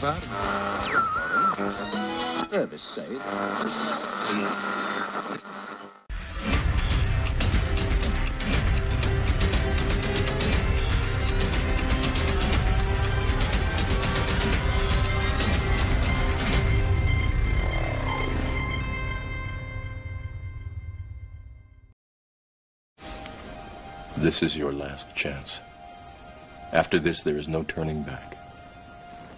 about? Ah, Service. This is your last chance. After this, there is no turning back.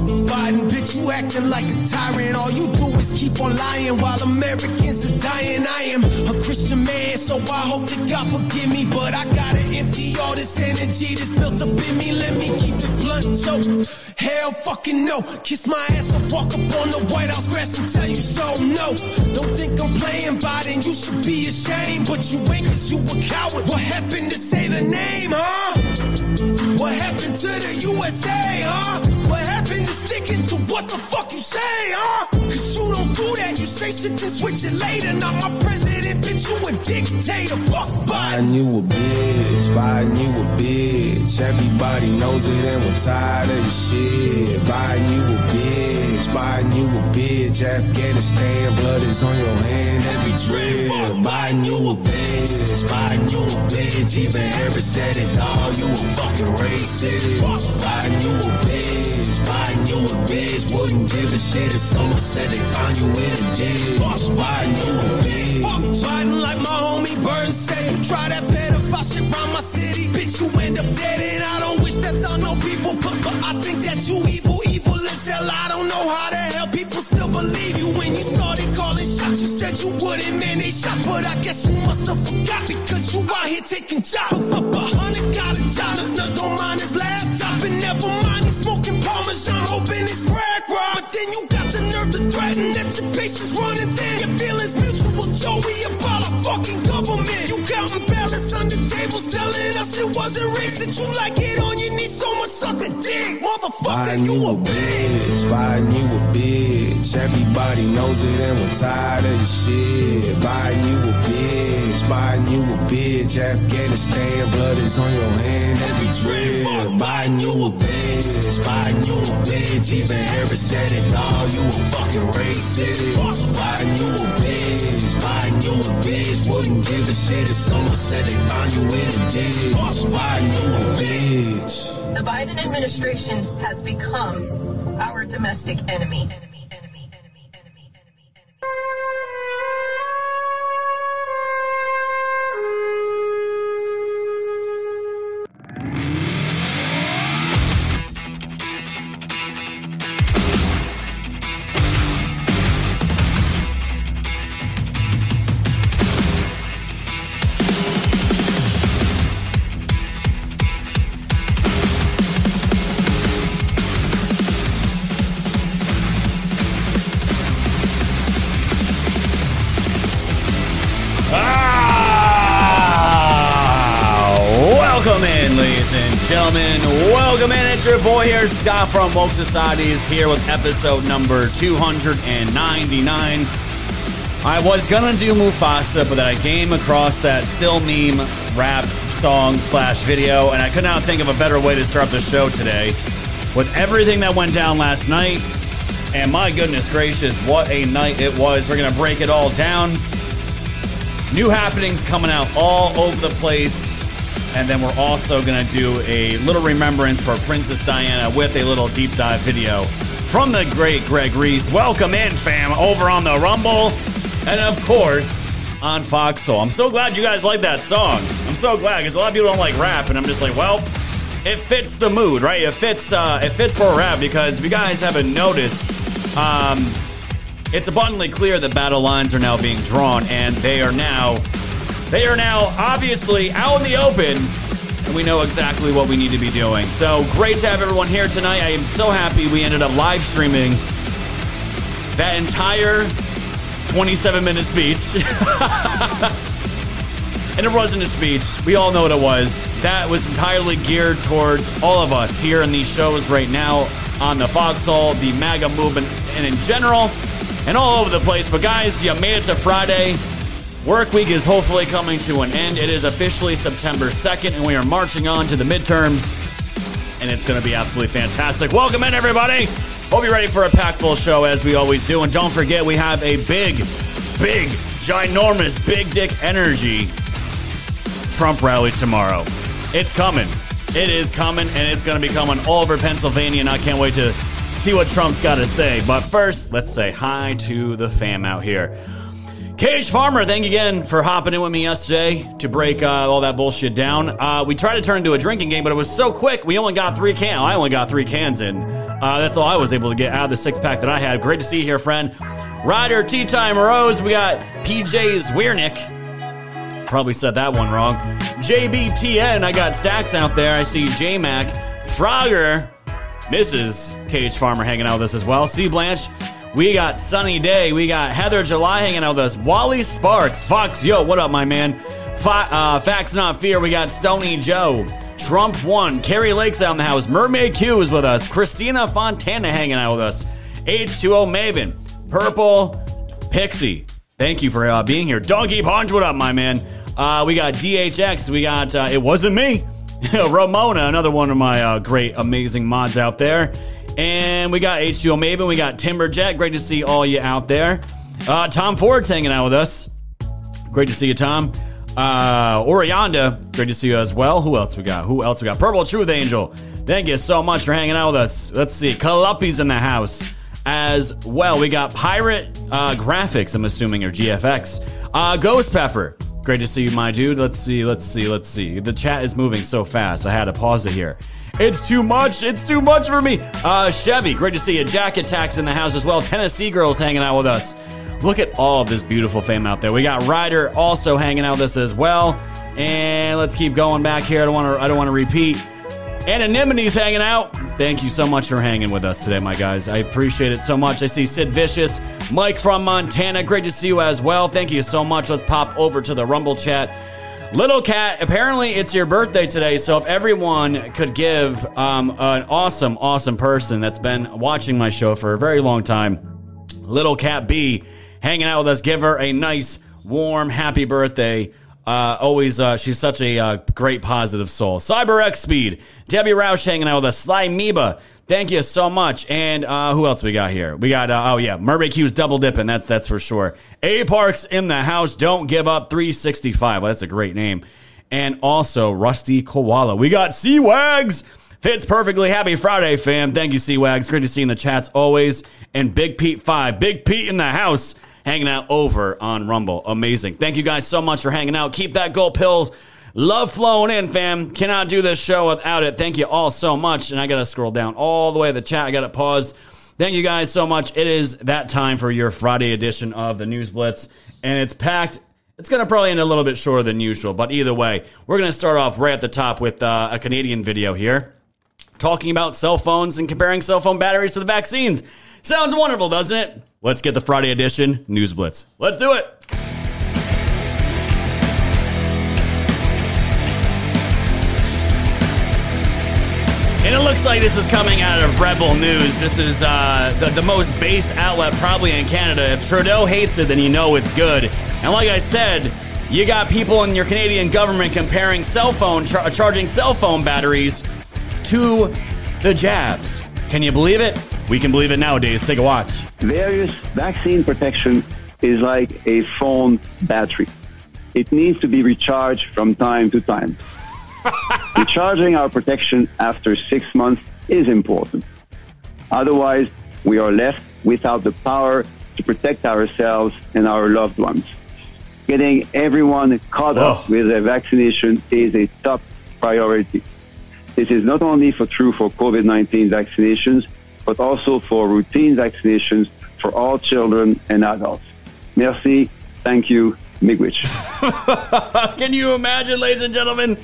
Biden, bitch, you acting like a tyrant. All you do is keep on lying while Americans are dying. I am a Christian man, so I hope that God forgive me. But I gotta empty all this energy that's built up in me. Let me keep the blunt choked. Hell fucking no. Kiss my ass and walk up on the White House grass and tell you so. No, don't think I'm playing Biden. You should be ashamed, but you ain't cause you a coward. What happened to say the name, huh? What happened to the USA, huh? Sticking to what the fuck you say, huh? Cause you don't do that. You say shit then switch it later. Not my president, bitch, you a dictator. Fuck Biden. You a bitch. Biden, you a bitch. Everybody knows it and we're tired of the shit. Biden, you a bitch. Biden, you a bitch. Afghanistan, blood is on your hand every drip. Biden, you a bitch. Biden, you a bitch. Even Harris said it, dog. You a fucking racist. Biden, you a bitch. Biden, you a bitch. Wouldn't give a shit if someone said they found you in a ditch. Biden, you a bitch. Biden like my homie Burns say. You try that pedophile shit around my city, bitch, you end up dead. And I don't wish that on no people, but, but I think that you evil, I don't know how the hell people still believe you when you started calling shots. You said you wouldn't man they shots, but I guess you must have forgot because you out here taking jobs. Up a hundred got a job, no, no, don't mind his laptop, and never mind he's smoking Parmesan, hoping it's crack rock. But then you got the nerve to threaten that your is running thin. Your feelings mutual, Joey, wasn't racist. You like it on your knees, so much suck a dick, motherfucker. Biden, You a bitch. Biden, you a bitch. Everybody knows it and we're tired of your shit. Biden, you a bitch. Biden, you a bitch. Afghanistan, blood is on your hand every drip. Biden, you a bitch. Biden, you a bitch. Even Harris said it, dog. You a fucking racist. Biden, you a bitch. Biden, you a bitch. Wouldn't give a shit if someone said they found you in a ditch. You a bitch. The Biden administration has become our domestic enemy, from Woke Society, is here with episode number 299. I was gonna do Mufasa, but then I came across that still meme rap song slash video, and I could not think of a better way to start the show today. With everything that went down last night, and my goodness gracious, what a night it was. We're gonna break it all down. New happenings coming out all over the place. And then we're also going to do a little remembrance for Princess Diana with a little deep dive video from the great Greg Reese. Welcome in, fam, over on the Rumble. And of course, on Foxhole. I'm so glad you guys like that song. I'm so glad because a lot of people don't like rap, and I'm just like, well, it fits the mood, right? It fits. Uh, it fits for rap because if you guys haven't noticed, um, it's abundantly clear that battle lines are now being drawn, and they are now they are now obviously out in the open, and we know exactly what we need to be doing. So great to have everyone here tonight. I am so happy we ended up live streaming that entire 27 minute speech. and it wasn't a speech. We all know what it was. That was entirely geared towards all of us here in these shows right now on the Foxhole, the MAGA movement, and in general, and all over the place. But guys, you made it to Friday. Work week is hopefully coming to an end. It is officially September 2nd, and we are marching on to the midterms. And it's going to be absolutely fantastic. Welcome in, everybody. Hope you're ready for a packed full show as we always do. And don't forget, we have a big, big, ginormous, big dick energy Trump rally tomorrow. It's coming. It is coming, and it's going to be coming all over Pennsylvania, and I can't wait to see what Trump's got to say. But first, let's say hi to the fam out here. Cage Farmer, thank you again for hopping in with me yesterday to break uh, all that bullshit down. Uh, we tried to turn into a drinking game, but it was so quick. We only got three cans. I only got three cans in. Uh, that's all I was able to get out of the six pack that I had. Great to see you here, friend. Ryder Tea Time Rose. We got PJ's Weirnick. Probably said that one wrong. JBTN. I got Stacks out there. I see JMac. Frogger. Mrs. Cage Farmer hanging out with us as well. C Blanche. We got Sunny Day. We got Heather July hanging out with us. Wally Sparks. Fox, yo, what up, my man? Uh, Facts Not Fear. We got Stony Joe. Trump One. Carrie Lakes out in the house. Mermaid Q is with us. Christina Fontana hanging out with us. H2O Maven. Purple Pixie. Thank you for uh, being here. Donkey Punch, what up, my man? Uh, we got DHX. We got uh, It Wasn't Me. Ramona, another one of my uh, great, amazing mods out there. And we got H2O Maven. We got Timberjet. Great to see all you out there. Uh, Tom Ford's hanging out with us. Great to see you, Tom. Uh, Orianda, great to see you as well. Who else we got? Who else we got? Purple Truth Angel. Thank you so much for hanging out with us. Let's see. Kaluppi's in the house as well. We got Pirate uh, Graphics, I'm assuming, or GFX. Uh, Ghost Pepper. Great to see you, my dude. Let's see, let's see, let's see. The chat is moving so fast. I had to pause it here. It's too much. It's too much for me. Uh, Chevy, great to see you. Jack Attacks in the house as well. Tennessee Girls hanging out with us. Look at all of this beautiful fame out there. We got Ryder also hanging out with us as well. And let's keep going back here. I don't want to. I don't want to repeat. Anonymity's hanging out. Thank you so much for hanging with us today, my guys. I appreciate it so much. I see Sid Vicious, Mike from Montana. Great to see you as well. Thank you so much. Let's pop over to the Rumble chat. Little Cat, apparently it's your birthday today, so if everyone could give um, an awesome, awesome person that's been watching my show for a very long time, Little Cat B, hanging out with us, give her a nice, warm, happy birthday. Uh, always, uh, she's such a uh, great, positive soul. Cyber X Speed, Debbie Roush hanging out with us, Sly Meba. Thank you so much. And uh, who else we got here? We got uh, oh yeah, Mermaid Q's double dipping. That's that's for sure. A Parks in the house. Don't give up. 365. Well, that's a great name. And also Rusty Koala. We got Sea Wags. Fits perfectly. Happy Friday, fam. Thank you, Sea Wags. Great to see you in the chats always. And Big Pete Five. Big Pete in the house hanging out over on Rumble. Amazing. Thank you guys so much for hanging out. Keep that gold pills love flowing in, fam. Cannot do this show without it. Thank you all so much. And I got to scroll down all the way to the chat. I got to pause. Thank you guys so much. It is that time for your Friday edition of the News Blitz, and it's packed. It's going to probably end a little bit shorter than usual, but either way, we're going to start off right at the top with uh, a Canadian video here talking about cell phones and comparing cell phone batteries to the vaccines. Sounds wonderful, doesn't it? Let's get the Friday edition News Blitz. Let's do it. And it looks like this is coming out of Rebel News. This is uh, the, the most based outlet probably in Canada. If Trudeau hates it, then you know it's good. And like I said, you got people in your Canadian government comparing cell phone, char- charging cell phone batteries to the jabs. Can you believe it? We can believe it nowadays. Take a watch. Various vaccine protection is like a phone battery. It needs to be recharged from time to time. Recharging our protection after six months is important. Otherwise, we are left without the power to protect ourselves and our loved ones. Getting everyone caught up Oh. with a vaccination is a top priority. This is not only for true for COVID-19 vaccinations, but also for routine vaccinations for all children and adults. Merci. Thank you. Miigwech. Can you imagine, ladies and gentlemen?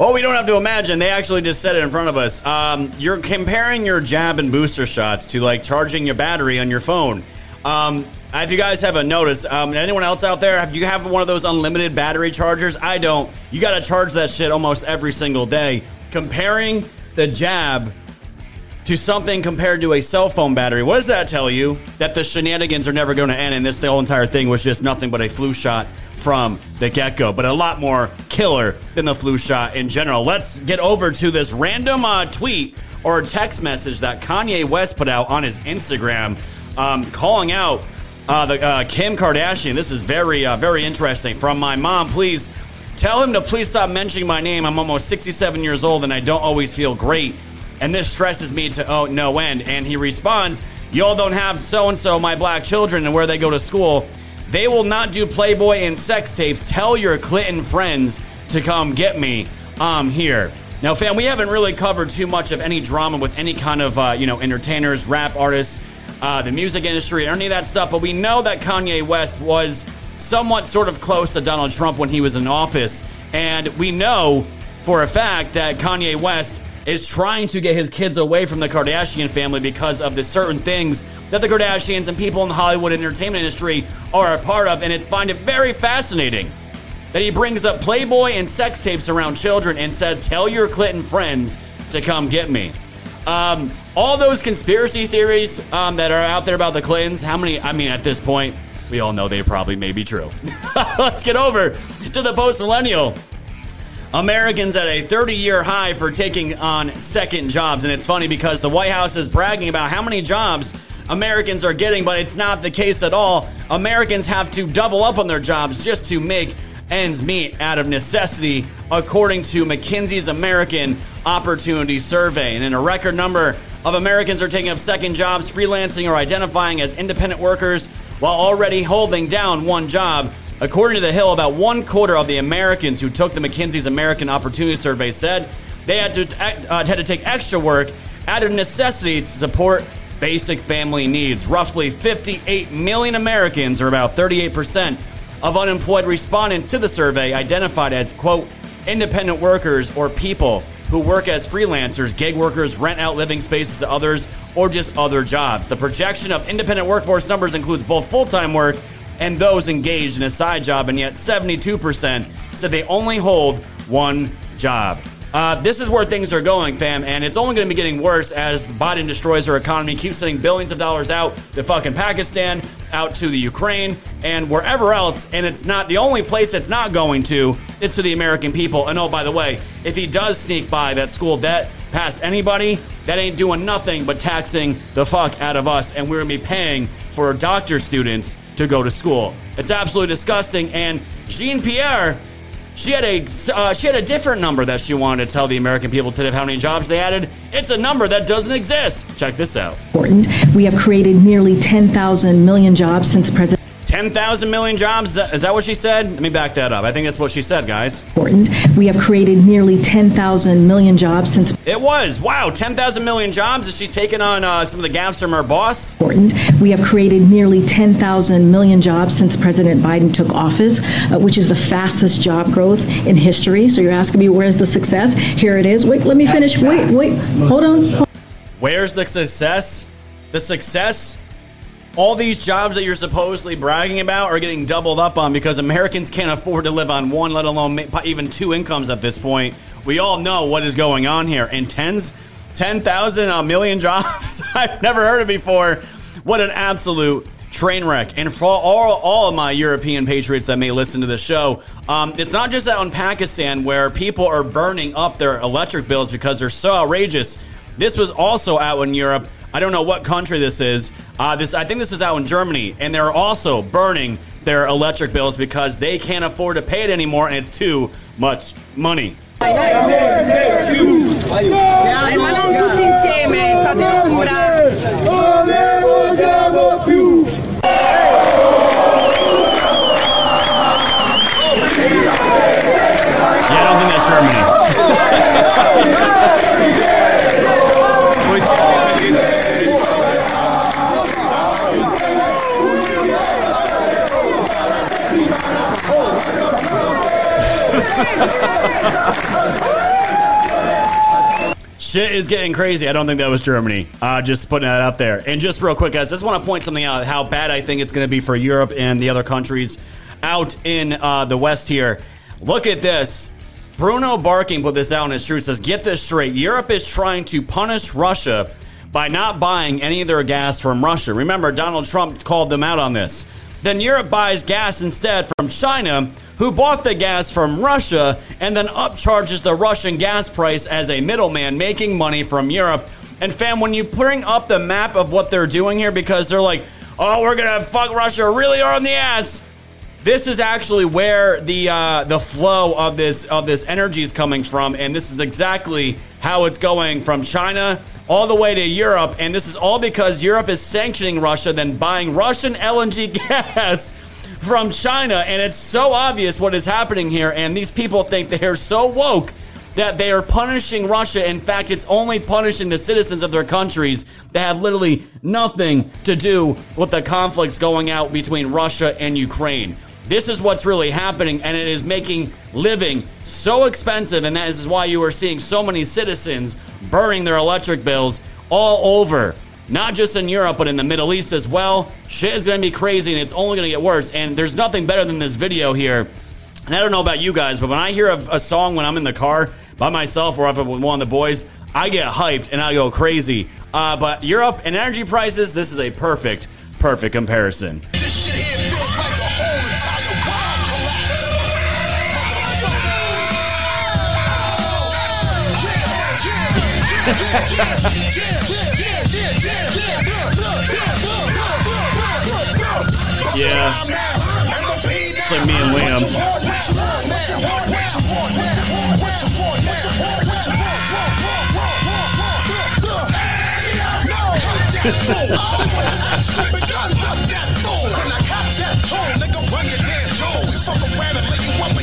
Oh, we don't have to imagine. They actually just said it in front of us. Um, you're comparing your jab and booster shots to like charging your battery on your phone. Um, if you guys haven't noticed, um, anyone else out there, have you have one of those unlimited battery chargers? I don't. You got to charge that shit almost every single day. Comparing the jab to something compared to a cell phone battery. What does that tell you? That the shenanigans are never going to end, and this the whole entire thing was just nothing but a flu shot from the get go, but a lot more killer than the flu shot in general. Let's get over to this random uh, tweet or text message that Kanye West put out on his Instagram, um, calling out uh, the uh, Kim Kardashian. This is very uh, very interesting. From my mom, please. Tell him to please stop mentioning my name. I'm almost 67 years old and I don't always feel great and this stresses me to oh no end. And he responds, "Y'all don't have so and so my black children and where they go to school. They will not do Playboy and sex tapes. Tell your Clinton friends to come get me. I'm here." Now, fam, we haven't really covered too much of any drama with any kind of uh, you know entertainers, rap artists, uh, the music industry, or any of that stuff. But we know that Kanye West was somewhat sort of close to Donald Trump when he was in office, and we know for a fact that Kanye West is trying to get his kids away from the Kardashian family because of the certain things that the Kardashians and people in the Hollywood entertainment industry are a part of, and it find it very fascinating that he brings up Playboy and sex tapes around children and says, "Tell your Clinton friends to come get me." Um, all those conspiracy theories um, that are out there about the Clintons, how many? I mean, at this point, we all know they probably may be true. Let's get over to the post millennial. Americans at a 30 year high for taking on second jobs. And it's funny because the White House is bragging about how many jobs Americans are getting, but it's not the case at all. Americans have to double up on their jobs just to make ends meet out of necessity, according to McKinsey's American Opportunity Survey. And in a record number of Americans are taking up second jobs, freelancing, or identifying as independent workers while already holding down one job. According to The Hill, about one quarter of the Americans who took the McKinsey's American Opportunity Survey said they had to, uh, had to take extra work out of necessity to support basic family needs. Roughly 58 million Americans, or about 38% of unemployed respondents to the survey, identified as, quote, independent workers or people who work as freelancers, gig workers, rent out living spaces to others, or just other jobs. The projection of independent workforce numbers includes both full time work and those engaged in a side job, and yet 72% said they only hold one job. Uh, this is where things are going, fam, and it's only going to be getting worse as Biden destroys our economy, keeps sending billions of dollars out to fucking Pakistan, out to the Ukraine, and wherever else. And it's not the only place it's not going to, it's to the American people. And oh, by the way, if he does sneak by that school debt past anybody, that ain't doing nothing but taxing the fuck out of us, and we're to be paying for doctor students to go to school. It's absolutely disgusting. And Jean Pierre she had a uh, she had a different number that she wanted to tell the American people today of how many jobs they added. It's a number that doesn't exist. Check this out. important. We have created nearly 10,000 million jobs since President. 10,000 million jobs? Is that, what she said? Let me back that up. I think that's what she said, guys. Important. We have created nearly 10,000 million jobs since It was. Wow, 10,000 million jobs. Is she taking on uh, some of the gaps from her boss? important. We have created nearly 10,000 million jobs since President Biden took office, uh, which is the fastest job growth in history. So you're asking me where's the success? Here it is. Wait, let me finish. Wait, wait. Hold on. Where's the success? The success? All these jobs that you're supposedly bragging about are getting doubled up on because Americans can't afford to live on one, let alone even two incomes at this point. We all know what is going on here. And tens, 10,000, a million jobs? I've never heard it before. What an absolute train wreck. And for all, all of my European patriots that may listen to the show, um, it's not just out in Pakistan where people are burning up their electric bills because they're so outrageous. This was also out in Europe. I don't know what country this is. Uh, this I think this is out in Germany, and they're also burning their electric bills because they can't afford to pay it anymore, and it's too much money. Yeah, I don't think that's Germany. Shit is getting crazy. I don't think that was Germany. Uh, just putting that out there. And just real quick, guys, I just want to point something out how bad I think it's going to be for Europe and the other countries out in uh, the West here. Look at this. Bruno Barking put this out in his truth. Says, get this straight. Europe is trying to punish Russia by not buying any of their gas from Russia. Remember, Donald Trump called them out on this. Then Europe buys gas instead from China, who bought the gas from Russia and then upcharges the Russian gas price as a middleman, making money from Europe. And fam, when you bring up the map of what they're doing here, because they're like, oh, we're gonna fuck Russia really hard on the ass. This is actually where the uh, the flow of this of this energy is coming from, and this is exactly how it's going from China all the way to Europe. And this is all because Europe is sanctioning Russia, then buying Russian LNG gas from China, and it's so obvious what is happening here. And these people think they are so woke that they are punishing Russia. In fact, it's only punishing the citizens of their countries that have literally nothing to do with the conflicts going out between Russia and Ukraine. This is what's really happening, and it is making living so expensive, and that is why you are seeing so many citizens burning their electric bills all over. Not just in Europe, but in the Middle East as well. Shit is gonna be crazy, and it's only gonna get worse. And there's nothing better than this video here. And I don't know about you guys, but when I hear a, a song when I'm in the car by myself or if I'm with one of the boys, I get hyped and I go crazy. Uh, but Europe and energy prices, this is a perfect, perfect comparison. Yeah. It's like me and Liam.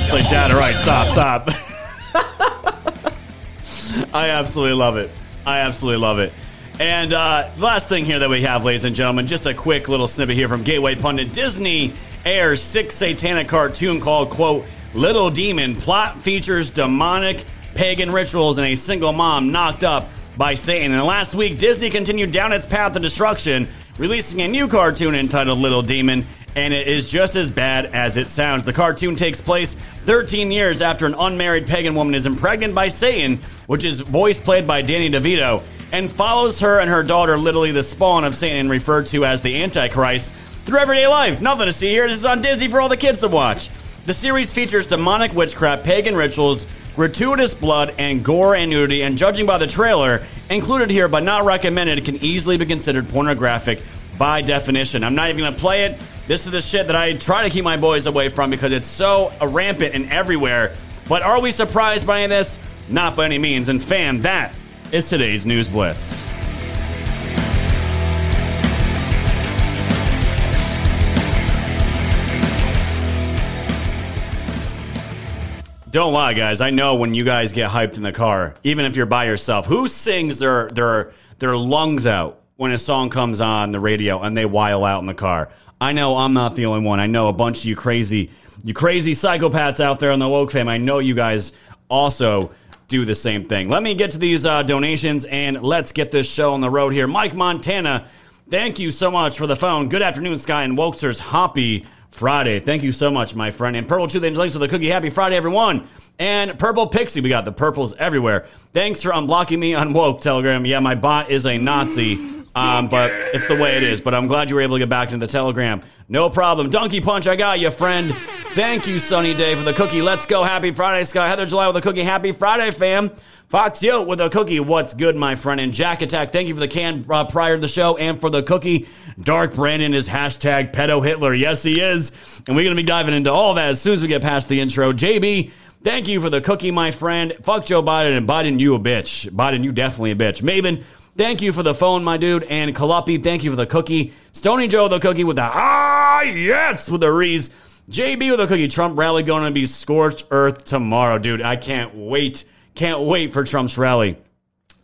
It's like, Dad, all right, stop, stop. I absolutely love it. I absolutely love it. And uh, last thing here that we have, ladies and gentlemen, just a quick little snippet here from Gateway Pundit. Disney airs six satanic cartoon called, quote, Little Demon. Plot features demonic pagan rituals and a single mom knocked up by Satan. And last week, Disney continued down its path of destruction, releasing a new cartoon entitled Little Demon, and it is just as bad as it sounds. The cartoon takes place 13 years after an unmarried pagan woman is impregnated by Satan, which is voice played by Danny DeVito, and follows her and her daughter, literally the spawn of Satan, referred to as the Antichrist, through everyday life. Nothing to see here. This is on Disney for all the kids to watch. The series features demonic witchcraft, pagan rituals, gratuitous blood, and gore and nudity, and judging by the trailer, included here but not recommended, can easily be considered pornographic by definition. I'm not even going to play it. This is the shit that I try to keep my boys away from because it's so rampant and everywhere. But are we surprised by this? Not by any means. And fam, that is today's News Blitz. Don't lie, guys. I know when you guys get hyped in the car, even if you're by yourself. Who sings their their their lungs out when a song comes on the radio and they while out in the car? I know I'm not the only one. I know a bunch of you crazy, you crazy psychopaths out there on the woke fam. I know you guys also do the same thing. Let me get to these uh, donations and let's get this show on the road here. Mike Montana, thank you so much for the phone. Good afternoon, Sky and Wokesters. Happy Friday. Thank you so much, my friend. And Purple Two the links to the cookie. Happy Friday, everyone. And Purple Pixie, we got the purples everywhere. Thanks for unblocking me on Woke Telegram. Yeah, my bot is a Nazi, um, but it's the way it is. But I'm glad you were able to get back into the Telegram. No problem. Donkey Punch, I got you, friend. Thank you, Sunny Day, for the cookie. Let's go. Happy Friday, Sky. Heather July with a cookie. Happy Friday, fam. Fox Yo with a cookie. What's good, my friend? And Jack Attack, thank you for the can uh, prior to the show and for the cookie. Dark Brandon is hashtag pedo Hitler. Yes, he is. And we're going to be diving into all that as soon as we get past the intro. JB, Thank you for the cookie, my friend. Fuck Joe Biden and Biden, you a bitch. Biden, you definitely a bitch. Maven, thank you for the phone, my dude. And Kalapi, thank you for the cookie. Stony Joe, the cookie with the ah, yes, with the Reese. JB with a cookie. Trump rally going to be scorched earth tomorrow, dude. I can't wait. Can't wait for Trump's rally.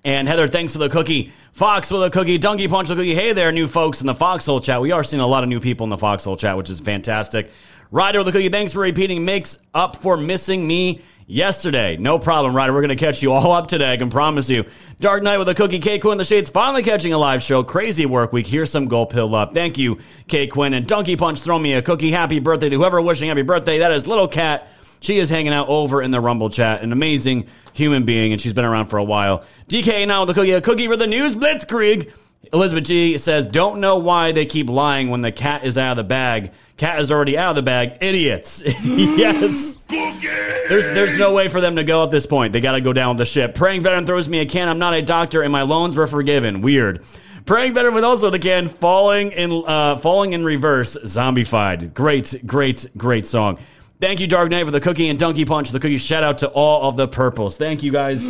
And Heather, thanks for the cookie. Fox with a cookie. Donkey Punch with a cookie. Hey there, new folks in the Foxhole chat. We are seeing a lot of new people in the Foxhole chat, which is fantastic. Ryder with a cookie. Thanks for repeating. Makes up for missing me yesterday. No problem, Ryder. We're going to catch you all up today. I can promise you. Dark Knight with a cookie. K Quinn the Shades finally catching a live show. Crazy work week. Here's some gold pill up. Thank you, K Quinn. And Donkey Punch, throw me a cookie. Happy birthday to whoever wishing happy birthday. That is Little Cat. She is hanging out over in the Rumble chat. An amazing human being, and she's been around for a while. DK now with a cookie. A cookie for the news blitzkrieg. Elizabeth G says, "Don't know why they keep lying when the cat is out of the bag. Cat is already out of the bag. Idiots." yes. There's there's no way for them to go at this point. They got to go down with the ship. Praying veteran throws me a can. I'm not a doctor, and my loans were forgiven. Weird. Praying veteran with also the can falling in uh, falling in reverse. Zombified. Great, great, great song. Thank you, Dark Knight, for the cookie and Donkey Punch the cookie. Shout out to all of the purples. Thank you guys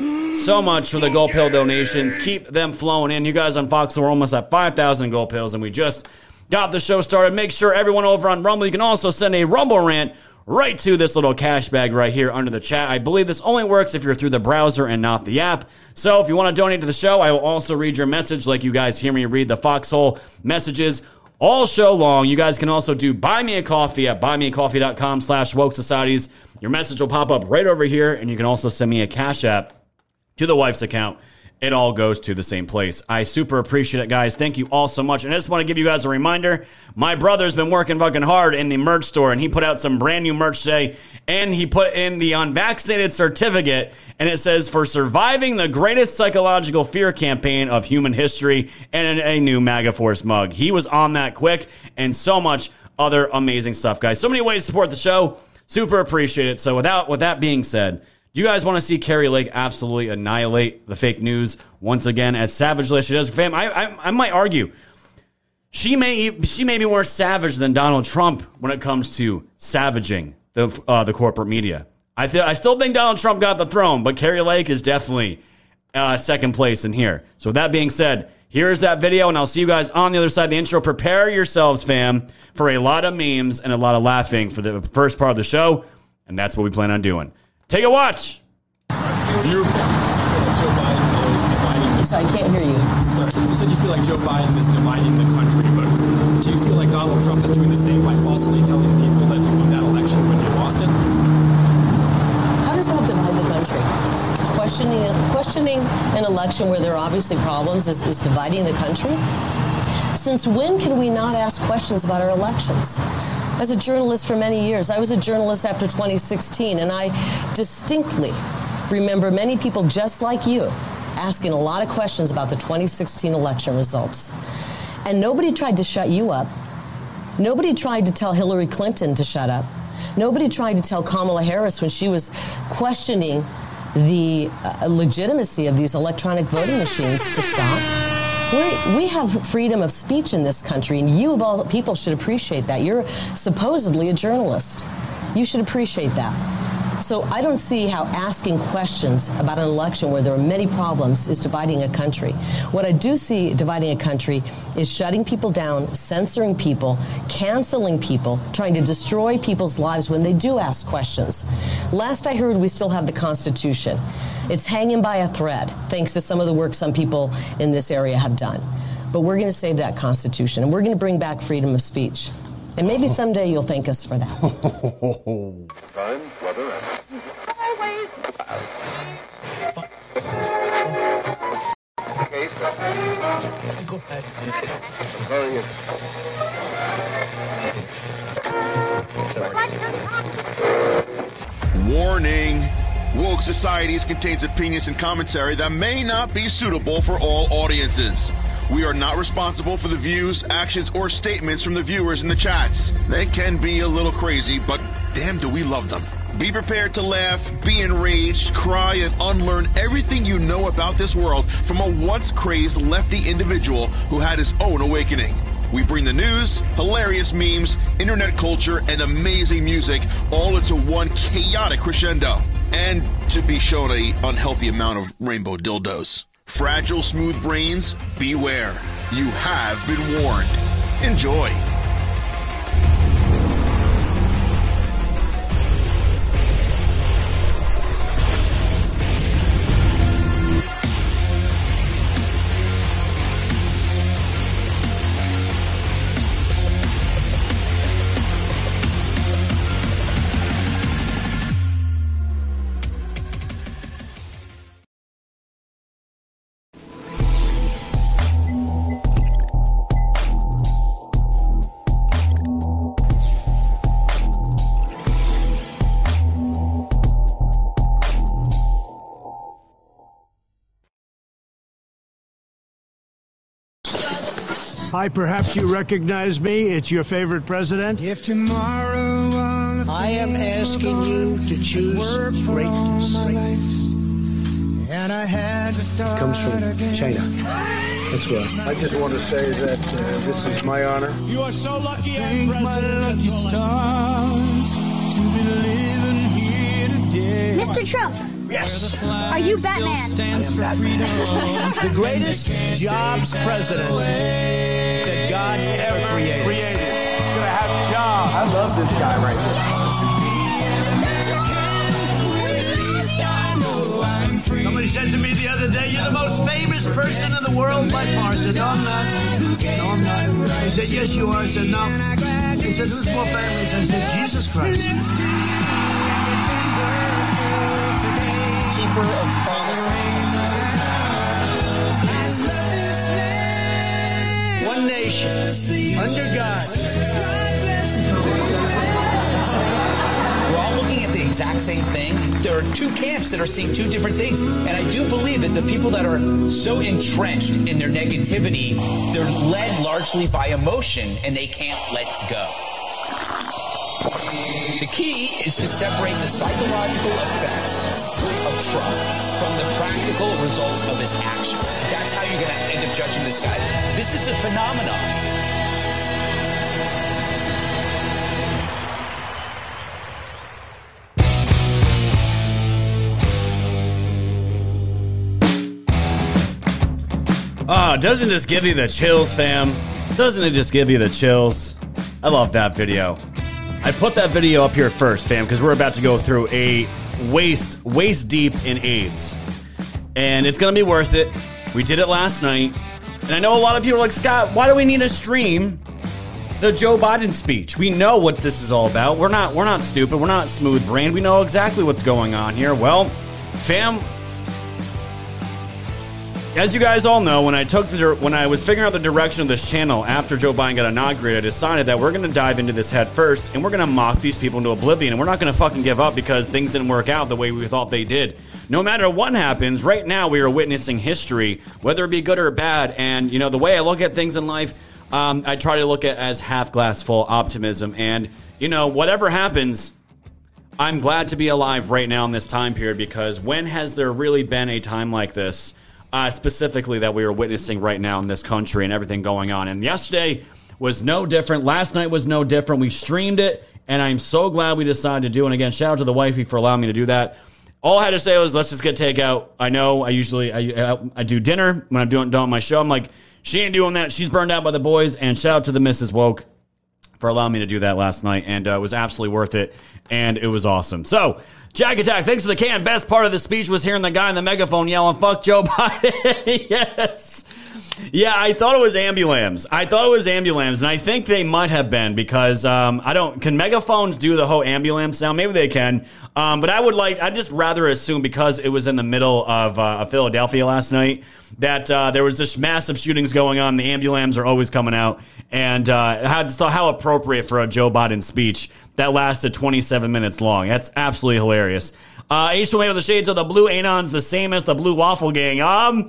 so much for the gold pill donations. Keep them flowing in. You guys on Fox we're almost at 5,000 gold pills, and we just got the show started. Make sure everyone over on Rumble, you can also send a Rumble rant right to this little cash bag right here under the chat. I believe this only works if you're through the browser and not the app. So if you want to donate to the show, I will also read your message like you guys hear me read the Foxhole messages all show long. You guys can also do buy me a coffee at buymeacoffee.com slash woke societies. Your message will pop up right over here, and you can also send me a cash app to the wife's account. It all goes to the same place. I super appreciate it, guys. Thank you all so much. And I just want to give you guys a reminder. My brother's been working fucking hard in the merch store, and he put out some brand new merch today. And he put in the unvaccinated certificate, and it says for surviving the greatest psychological fear campaign of human history, and a new MAGA Force mug. He was on that quick, and so much other amazing stuff, guys. So many ways to support the show. Super appreciate it. So without with that being said. You guys want to see Kari Lake absolutely annihilate the fake news once again as savagely as she does? Fam, I, I, I might argue she may she may be more savage than Donald Trump when it comes to savaging the uh, the corporate media. I th- I still think Donald Trump got the throne, but Kari Lake is definitely uh, second place in here. So with that being said, here's that video, and I'll see you guys on the other side of the intro. Prepare yourselves, fam, for a lot of memes and a lot of laughing for the first part of the show, and that's what we plan on doing. Take a watch. Do you Joe Biden is dividing the Sorry, I can't hear you. Sorry, you said you feel like Joe Biden is dividing the country, but do you feel like Donald Trump is doing the same by falsely telling people that he won that election when he lost it? How does that divide the country? Questioning, questioning an election where there are obviously problems is, is dividing the country? Since when can we not ask questions about our elections? As a journalist for many years, I was a journalist after 2016, and I distinctly remember many people just like you asking a lot of questions about the 2016 election results. And nobody tried to shut you up. Nobody tried to tell Hillary Clinton to shut up. Nobody tried to tell Kamala Harris when she was questioning the uh, legitimacy of these electronic voting machines to stop. We're, we have freedom of speech in this country, and you, of all people, should appreciate that. You're supposedly a journalist. You should appreciate that. So I don't see how asking questions about an election where there are many problems is dividing a country. What I do see dividing a country is shutting people down, censoring people, canceling people, trying to destroy people's lives when they do ask questions. Last I heard, we still have the Constitution. It's hanging by a thread, thanks to some of the work some people in this area have done. But we're going to save that Constitution, and we're going to bring back freedom of speech. And maybe someday you'll thank us for that. Time, weather, Warning! Woke Societies contains opinions and commentary that may not be suitable for all audiences. We are not responsible for the views, actions, or statements from the viewers in the chats. They can be a little crazy, but damn do we love them. Be prepared to laugh, be enraged, cry, and unlearn everything you know about this world from a once crazed lefty individual who had his own awakening. We bring the news, hilarious memes, internet culture, and amazing music all into one chaotic crescendo. and to be shown a unhealthy amount of rainbow dildos. Fragile, smooth brains, beware. You have been warned. Enjoy. Hi, perhaps you recognize me. It's your favorite president. If tomorrow I am asking you to choose greatness. and I had to start comes from again. China. That's why. I just want to say that uh, this is my honor. You are so lucky Thank my lucky stars to be living. Mr. Trump. Yes. Are you Batman? Stands for freedom. The greatest jobs president that God ever created. Created. Gonna have jobs. I love this guy right here. Somebody said to me the other day, "You're the most famous person in the world by far." I said, "No, I'm not. No, I'm not." He said, "Yes, you are." I said, "No." He said, "Who's more famous?" I said, "Jesus Christ." Keeper of promises. One nation under God. We're all looking at the exact same thing. There are two camps that are seeing two different things. And I do believe that the people that are so entrenched in their negativity, they're led largely by emotion and they can't let go. The key is to separate the psychological effects of Trump from the practical results of his actions. That's how you're going to end up judging this guy. This is a phenomenon. Ah, doesn't this give you the chills, fam? Doesn't it just give you the chills? I love that video. I put that video up here first, fam, because we're about to go through a waist waist deep in AIDS, and it's gonna be worth it. We did it last night, and I know a lot of people are like Scott. Why do we need to stream the Joe Biden speech? We know what this is all about. We're not we're not stupid. We're not smooth brained. We know exactly what's going on here. Well, fam, as you guys all know, when I took the when I was figuring out the direction of this channel after Joe Biden got inaugurated, I decided that we're going to dive into this head first, and we're going to mock these people into oblivion, and we're not going to fucking give up because things didn't work out the way we thought they did. No matter what happens, right now we are witnessing history, whether it be good or bad. And you know the way I look at things in life, um, I try to look at as half glass full optimism, and you know whatever happens. I'm glad to be alive right now in this time period because when has there really been a time like this? Uh, specifically that we are witnessing right now in this country and everything going on. And yesterday was no different. Last night was no different. We streamed it, and I'm so glad we decided to do. it. And again, shout out to the wifey for allowing me to do that. All I had to say was, let's just get takeout. I know I usually I, I, I do dinner when I'm doing, doing my show. I'm like, she ain't doing that. She's burned out by the boys. And shout out to the Mrs. Woke for allowing me to do that last night, and uh, it was absolutely worth it, and it was awesome. So, Jack Attack, thanks for the can. Best part of the speech was hearing the guy in the megaphone yelling, fuck Joe Biden. yes. Yeah, I thought it was ambulams. I thought it was ambulams, and I think they might have been because um, I don't. Can megaphones do the whole ambulance sound? Maybe they can. Um, but I would like. I'd just rather assume because it was in the middle of uh, Philadelphia last night that uh, there was just massive shootings going on. The ambulams are always coming out, and uh, how appropriate for a Joe Biden speech that lasted 27 minutes long. That's absolutely hilarious. Uh, H2A with the shades of the blue anons, the same as the blue waffle gang. Um.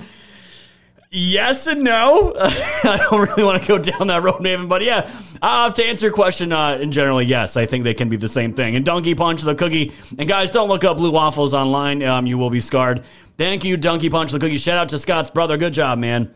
Yes and no. I don't really want to go down that road, Maven, but yeah, uh, to answer your question, uh, in general, yes, I think they can be the same thing. And Donkey Punch the Cookie, and guys, don't look up blue waffles online. Um, you will be scarred. Thank you, Donkey Punch the Cookie. Shout out to Scott's brother. Good job, man.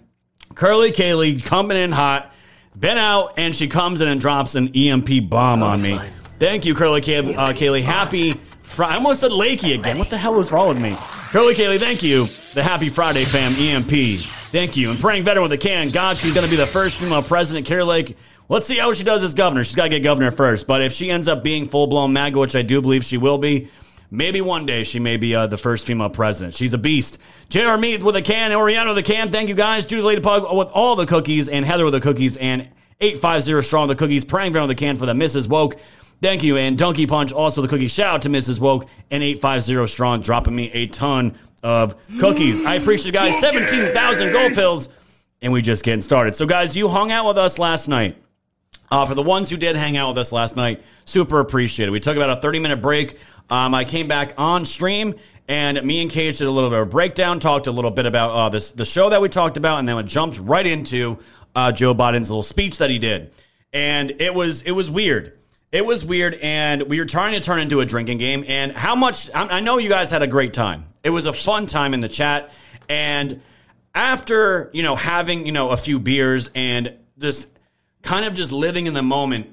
Curly Kaylee coming in hot. Been out, and she comes in and drops an EMP bomb on me. Thank you, Curly Kay- uh, Kaylee. Happy Friday. I almost said Lakey again. What the hell was wrong with me? Curly Kaylee, thank you. The Happy Friday fam, EMP. Thank you. And praying veteran with a can. God, she's going to be the first female president. Kari Lake, let's see how she does as governor. She's got to get governor first. But if she ends up being full blown MAGA, which I do believe she will be, maybe one day she may be uh, the first female president. She's a beast. JR Mead with a can. Oriana with a can. Thank you guys. Judy Lady Pug with all the cookies. And Heather with the cookies. And 850 Strong with the cookies. Praying veteran with a can for the Mrs. Woke. Thank you. And Donkey Punch also the cookie. Shout out to Mrs. Woke and 850 Strong dropping me a ton of cookies. I appreciate you guys. 17,000 gold pills. And we just getting started. So, guys, you hung out with us last night. Uh, for the ones who did hang out with us last night, super appreciated. We took about a 30 minute break. Um, I came back on stream and me and Cage did a little bit of a breakdown, talked a little bit about uh, this, the show that we talked about, and then we jumped right into uh, Joe Biden's little speech that he did. And it was it was weird. It was weird, and we were trying to turn into a drinking game. And how much I, know you guys had a great time. It was a fun time in the chat, and after you know having you know a few beers and just kind of just living in the moment,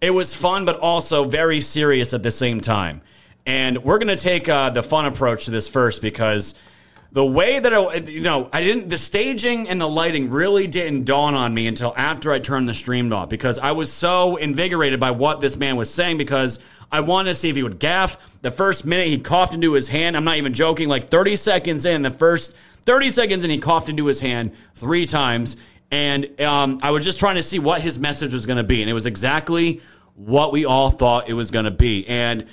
it was fun, but also very serious at the same time. And we're gonna take uh, the fun approach to this first because the way that I, you know, I didn't, the staging and the lighting really didn't dawn on me until after I turned the stream off because I was so invigorated by what this man was saying because I wanted to see if he would gaff. The first minute he coughed into his hand, I'm not even joking, like 30 seconds in, the first 30 seconds in, he coughed into his hand three times. And um, I was just trying to see what his message was going to be. And it was exactly what we all thought it was going to be. And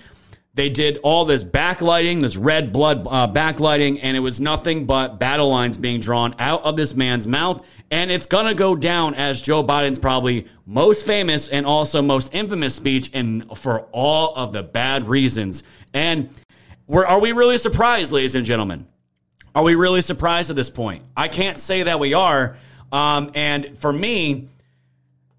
they did all this backlighting, this red blood uh, backlighting, and it was nothing but battle lines being drawn out of this man's mouth. And it's going to go down as Joe Biden's probably most famous and also most infamous speech, and for all of the bad reasons. And we're, are we really surprised, ladies and gentlemen? Are we really surprised at this point? I can't say that we are. Um, and for me,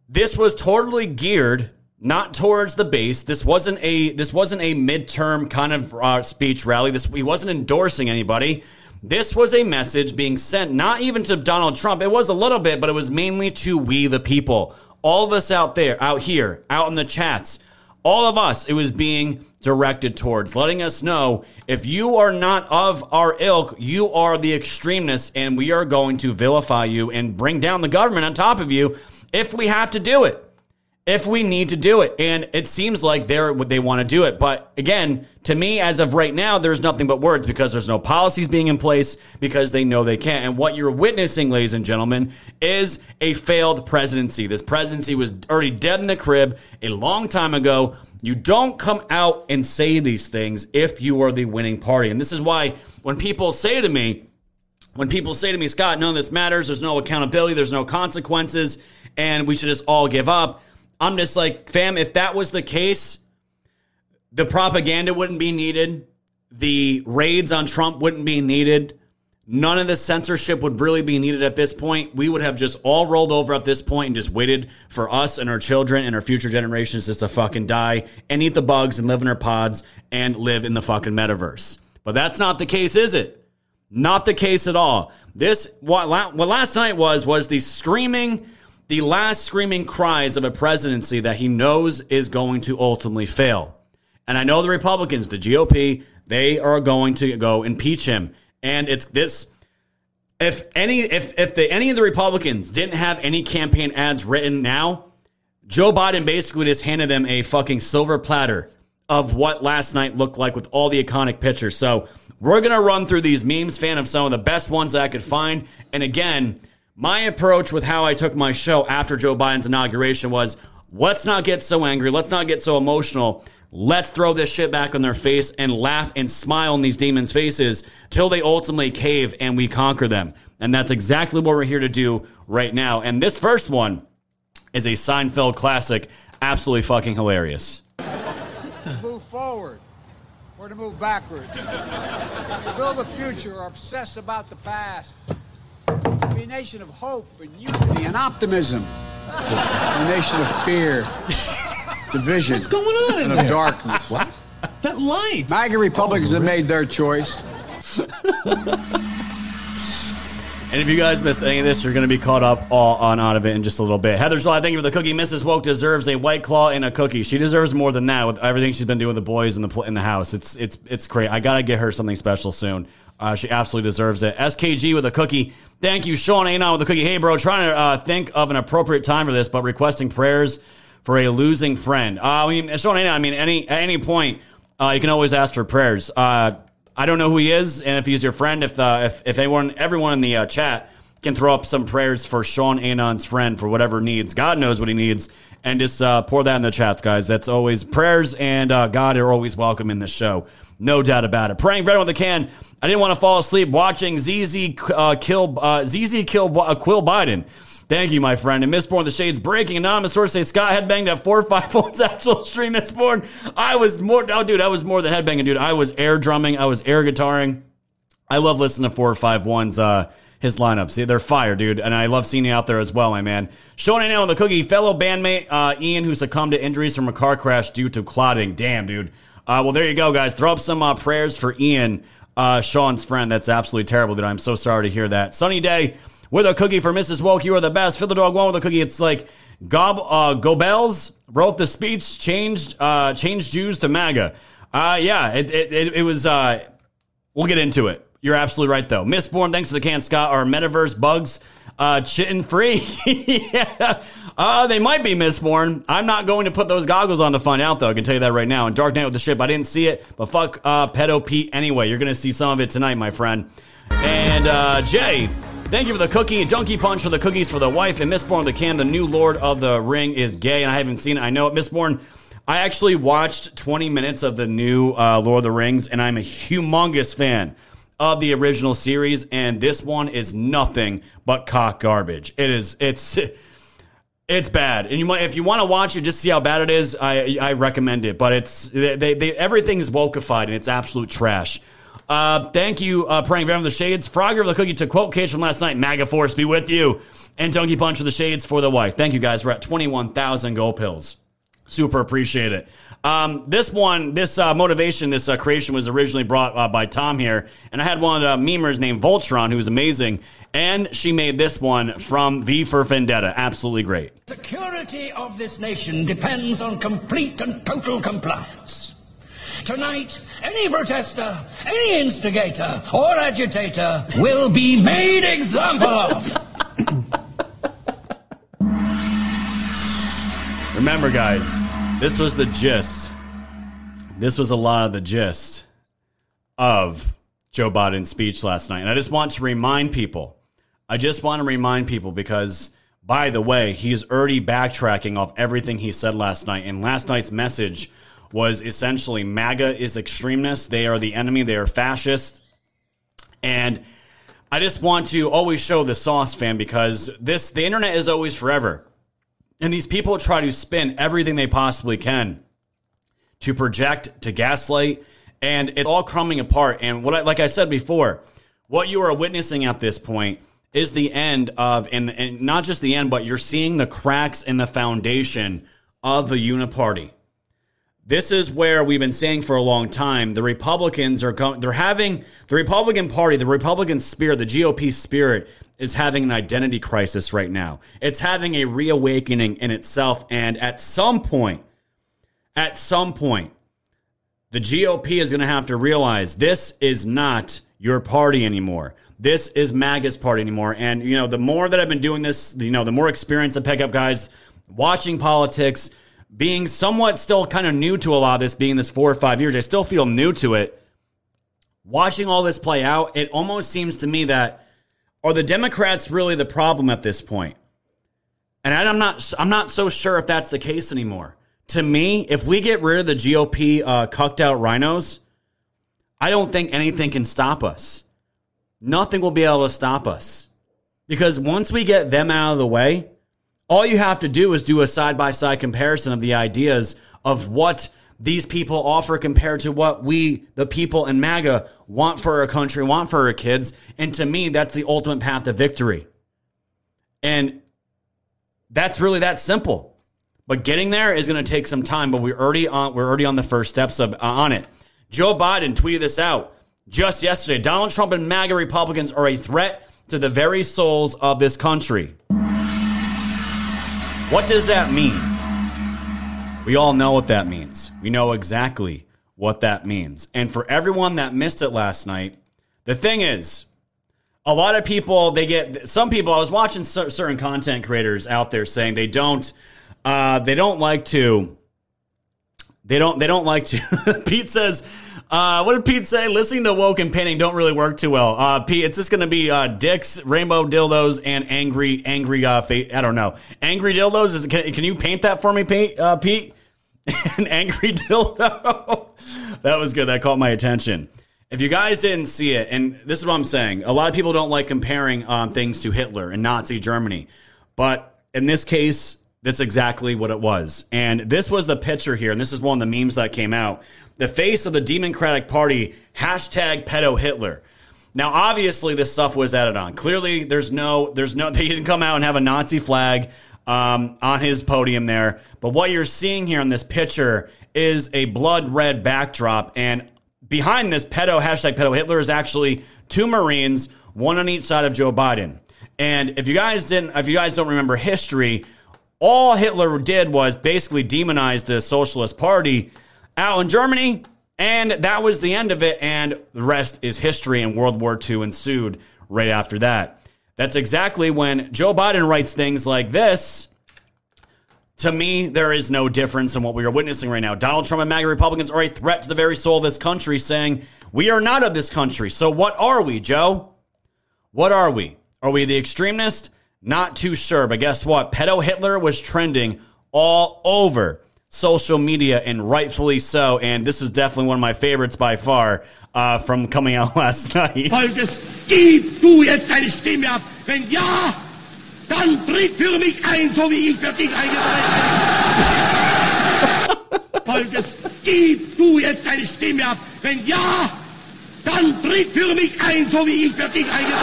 this was totally geared not towards the base. This wasn't a this wasn't a midterm kind of uh, speech rally. This he wasn't endorsing anybody. This was a message being sent not even to Donald Trump. It was a little bit, but it was mainly to we the people. All of us out there, out here, out in the chats, all of us, it was being directed towards, letting us know if you are not of our ilk, you are the extremists, and we are going to vilify you and bring down the government on top of you if we have to do it if we need to do it. And it seems like they're they want to do it. But again, to me, as of right now, there's nothing but words because there's no policies being in place because they know they can't. And what you're witnessing, ladies and gentlemen, is a failed presidency. This presidency was already dead in the crib a long time ago. You don't come out and say these things if you are the winning party. And this is why when people say to me, when people say to me, Scott, none of this matters, there's no accountability, there's no consequences, and we should just all give up. I'm just like, fam, if that was the case, the propaganda wouldn't be needed. The raids on Trump wouldn't be needed. None of the censorship would really be needed at this point. We would have just all rolled over at this point and just waited for us and our children and our future generations just to fucking die and eat the bugs and live in our pods and live in the fucking metaverse. But that's not the case, is it? Not the case at all. This what, what last night was was the screaming the last screaming cries of a presidency that he knows is going to ultimately fail. And I know the Republicans, the GOP, they are going to go impeach him. And it's this if any if if the, any of the Republicans didn't have any campaign ads written now, Joe Biden basically just handed them a fucking silver platter of what last night looked like with all the iconic pictures. So we're gonna run through these memes, fan of some of the best ones that I could find. And again, my approach with how I took my show after Joe Biden's inauguration was let's not get so angry, let's not get so emotional. Let's throw this shit back on their face and laugh and smile in these demons' faces till they ultimately cave and we conquer them. And that's exactly what we're here to do right now. And this first one is a Seinfeld classic, absolutely fucking hilarious. Move forward or to move backward. To build a future or obsess about the past be a nation of hope and unity and optimism. a nation of fear, division, What's going on in and there? of darkness. What? That light. MAGA Republicans have made their choice. And if you guys missed any of this, you're going to be caught up all on out of it in just a little bit. Heather July, thank you for the cookie. Mrs. Woke deserves a white claw and a cookie. She deserves more than that with everything she's been doing with the boys in the pl- in the house. It's it's it's great. I gotta get her something special soon. Uh, she absolutely deserves it. SKG with a cookie. Thank you, Sean Anon with a cookie. Hey, bro, trying to uh, think of an appropriate time for this, but requesting prayers for a losing friend. Uh, I mean, Sean Anon. I mean, any at any point, uh, you can always ask for prayers. Uh, I don't know who he is, and if he's your friend, if uh, if if anyone, everyone in the chat can throw up some prayers for Sean Anon's friend for whatever needs. God knows what he needs. And just uh, pour that in the chats, guys. That's always prayers and uh, God are always welcome in this show. No doubt about it. Praying for everyone that can. I didn't want to fall asleep watching ZZ uh, kill uh, ZZ kill uh, Quill Biden. Thank you, my friend. And Mistborn, the shades breaking. Anonymous source say Scott headbanged at four five volts actual stream. Mistborn, I was more. Oh, dude, I was more than headbanging, dude. I was air drumming. I was air guitaring. I love listening to four five ones. Uh, his lineup. See, they're fire, dude. And I love seeing you out there as well, my man. Showing now on the cookie, fellow bandmate uh, Ian, who succumbed to injuries from a car crash due to clotting. Damn, dude. Uh, well, there you go, guys. Throw up some uh, prayers for Ian, uh, Sean's friend. That's absolutely terrible, dude. I'm so sorry to hear that. Sunny day with a cookie for Mrs. Woke. You are the best. Fill the dog one with a cookie. It's like Gob uh, Goebbels wrote the speech, changed uh, changed Jews to MAGA. Yeah, it, it, it, it was. We'll get into it. You're absolutely right, though. Mistborn, thanks to the can, Scott. Our metaverse bugs, uh, chitin free. yeah. Uh, they might be Mistborn. I'm not going to put those goggles on to find out, though. I can tell you that right now. And Dark Knight with the ship, I didn't see it, but fuck uh, Pedo Pete anyway. You're going to see some of it tonight, my friend. And uh, Jay, thank you for the cookie. Junkie Punch for the cookies for the wife. And Mistborn, the can, the new Lord of the Ring is gay, and I haven't seen it. I know it. Mistborn, I actually watched 20 minutes of the new uh, Lord of the Rings, and I'm a humongous fan of the original series, and this one is nothing but cock garbage. It is. It's. It's bad, and you might if you want to watch it, just see how bad it is. I I recommend it, but it's they, they, everything is wokeified and it's absolute trash. Uh, thank you, uh, praying for the shades. Frogger of the cookie to quote Cage from last night. MAGA force be with you, and Donkey Punch for the shades for the wife. Thank you guys. We're at twenty one thousand gold pills. Super appreciate it. Um, this one, this uh, motivation, this uh, creation was originally brought uh, by Tom here, and I had one of the memers named Voltron who was amazing, and she made this one from V for Vendetta. Absolutely great. Security of this nation depends on complete and total compliance. Tonight, any protester, any instigator or agitator will be made example of. Remember, guys, this was the gist. This was a lot of the gist of Joe Biden's speech last night. And I just want to remind people, I just want to remind people because, by the way, he's already backtracking off everything he said last night. And last night's message was essentially MAGA is extremists. They are the enemy. They are fascist. And I just want to always show the sauce, fan, because this the internet is always forever. And these people try to spin everything they possibly can to project, to gaslight, and it's all crumbling apart. And what, I, like I said before, what you are witnessing at this point is the end of, and, and not just the end, but you're seeing the cracks in the foundation of the uniparty. This is where we've been saying for a long time. The Republicans are going, they're having the Republican Party, the Republican spirit, the GOP spirit is having an identity crisis right now. It's having a reawakening in itself. And at some point, at some point, the GOP is going to have to realize this is not your party anymore. This is MAGA's party anymore. And, you know, the more that I've been doing this, you know, the more experience I pick up, guys, watching politics, being somewhat still kind of new to a lot of this, being this four or five years, I still feel new to it. Watching all this play out, it almost seems to me that are the Democrats really the problem at this point? And I'm not I'm not so sure if that's the case anymore. To me, if we get rid of the GOP uh, cucked out RINOs, I don't think anything can stop us. Nothing will be able to stop us. Because once we get them out of the way, all you have to do is do a side by side comparison of the ideas of what these people offer compared to what we, the people in MAGA, want for our country, want for our kids. And to me, that's the ultimate path to victory. And that's really that simple. But getting there is going to take some time. But we're already on. We're already on the first steps of uh, on it. Joe Biden tweeted this out just yesterday. Donald Trump and MAGA Republicans are a threat to the very souls of this country. What does that mean? We all know what that means. We know exactly what that means. And for everyone that missed it last night, the thing is, a lot of people, they get, some people, I was watching certain content creators out there saying they don't, uh, they don't like to, they don't, they don't like to, Pete says, uh, what did Pete say? Listening to woke and painting don't really work too well. Uh, Pete, it's just going to be uh, dicks, rainbow dildos, and angry, angry. Uh, fa- I don't know, angry dildos. Is can, can you paint that for me, Pete? Uh, Pete, an angry dildo. that was good. That caught my attention. If you guys didn't see it, and this is what I'm saying, a lot of people don't like comparing um, things to Hitler and Nazi Germany, but in this case, that's exactly what it was. And this was the picture here, and this is one of the memes that came out the face of the Democratic Party, hashtag pedo Hitler. Now, obviously, this stuff was added on. Clearly, there's no, there's no, they didn't come out and have a Nazi flag um, on his podium there. But what you're seeing here in this picture is a blood red backdrop, and behind this pedo hashtag pedo Hitler is actually two Marines, one on each side of Joe Biden. And if you guys didn't, if you guys don't remember history, all Hitler did was basically demonize the Socialist Party out in Germany, and that was the end of it. And the rest is history, and World War II ensued right after that. That's exactly when Joe Biden writes things like this. To me, there is no difference in what we are witnessing right now. Donald Trump and MAGA Republicans are a threat to the very soul of this country, saying, We are not of this country. So, what are we, Joe? What are we? Are we the extremist? Not too sure. But guess what? Pedo Hitler was trending all over social media, and rightfully so. And this is definitely one of my favorites by far uh, from coming out last night. Gib du jetzt deine Stimme ab. Wenn ja, dann tritt für mich ein, so wie ich für dich eingetreten bin. Gib du jetzt deine Stimme ab. Wenn ja, dann tritt für mich ein, so wie ich für dich eingetreten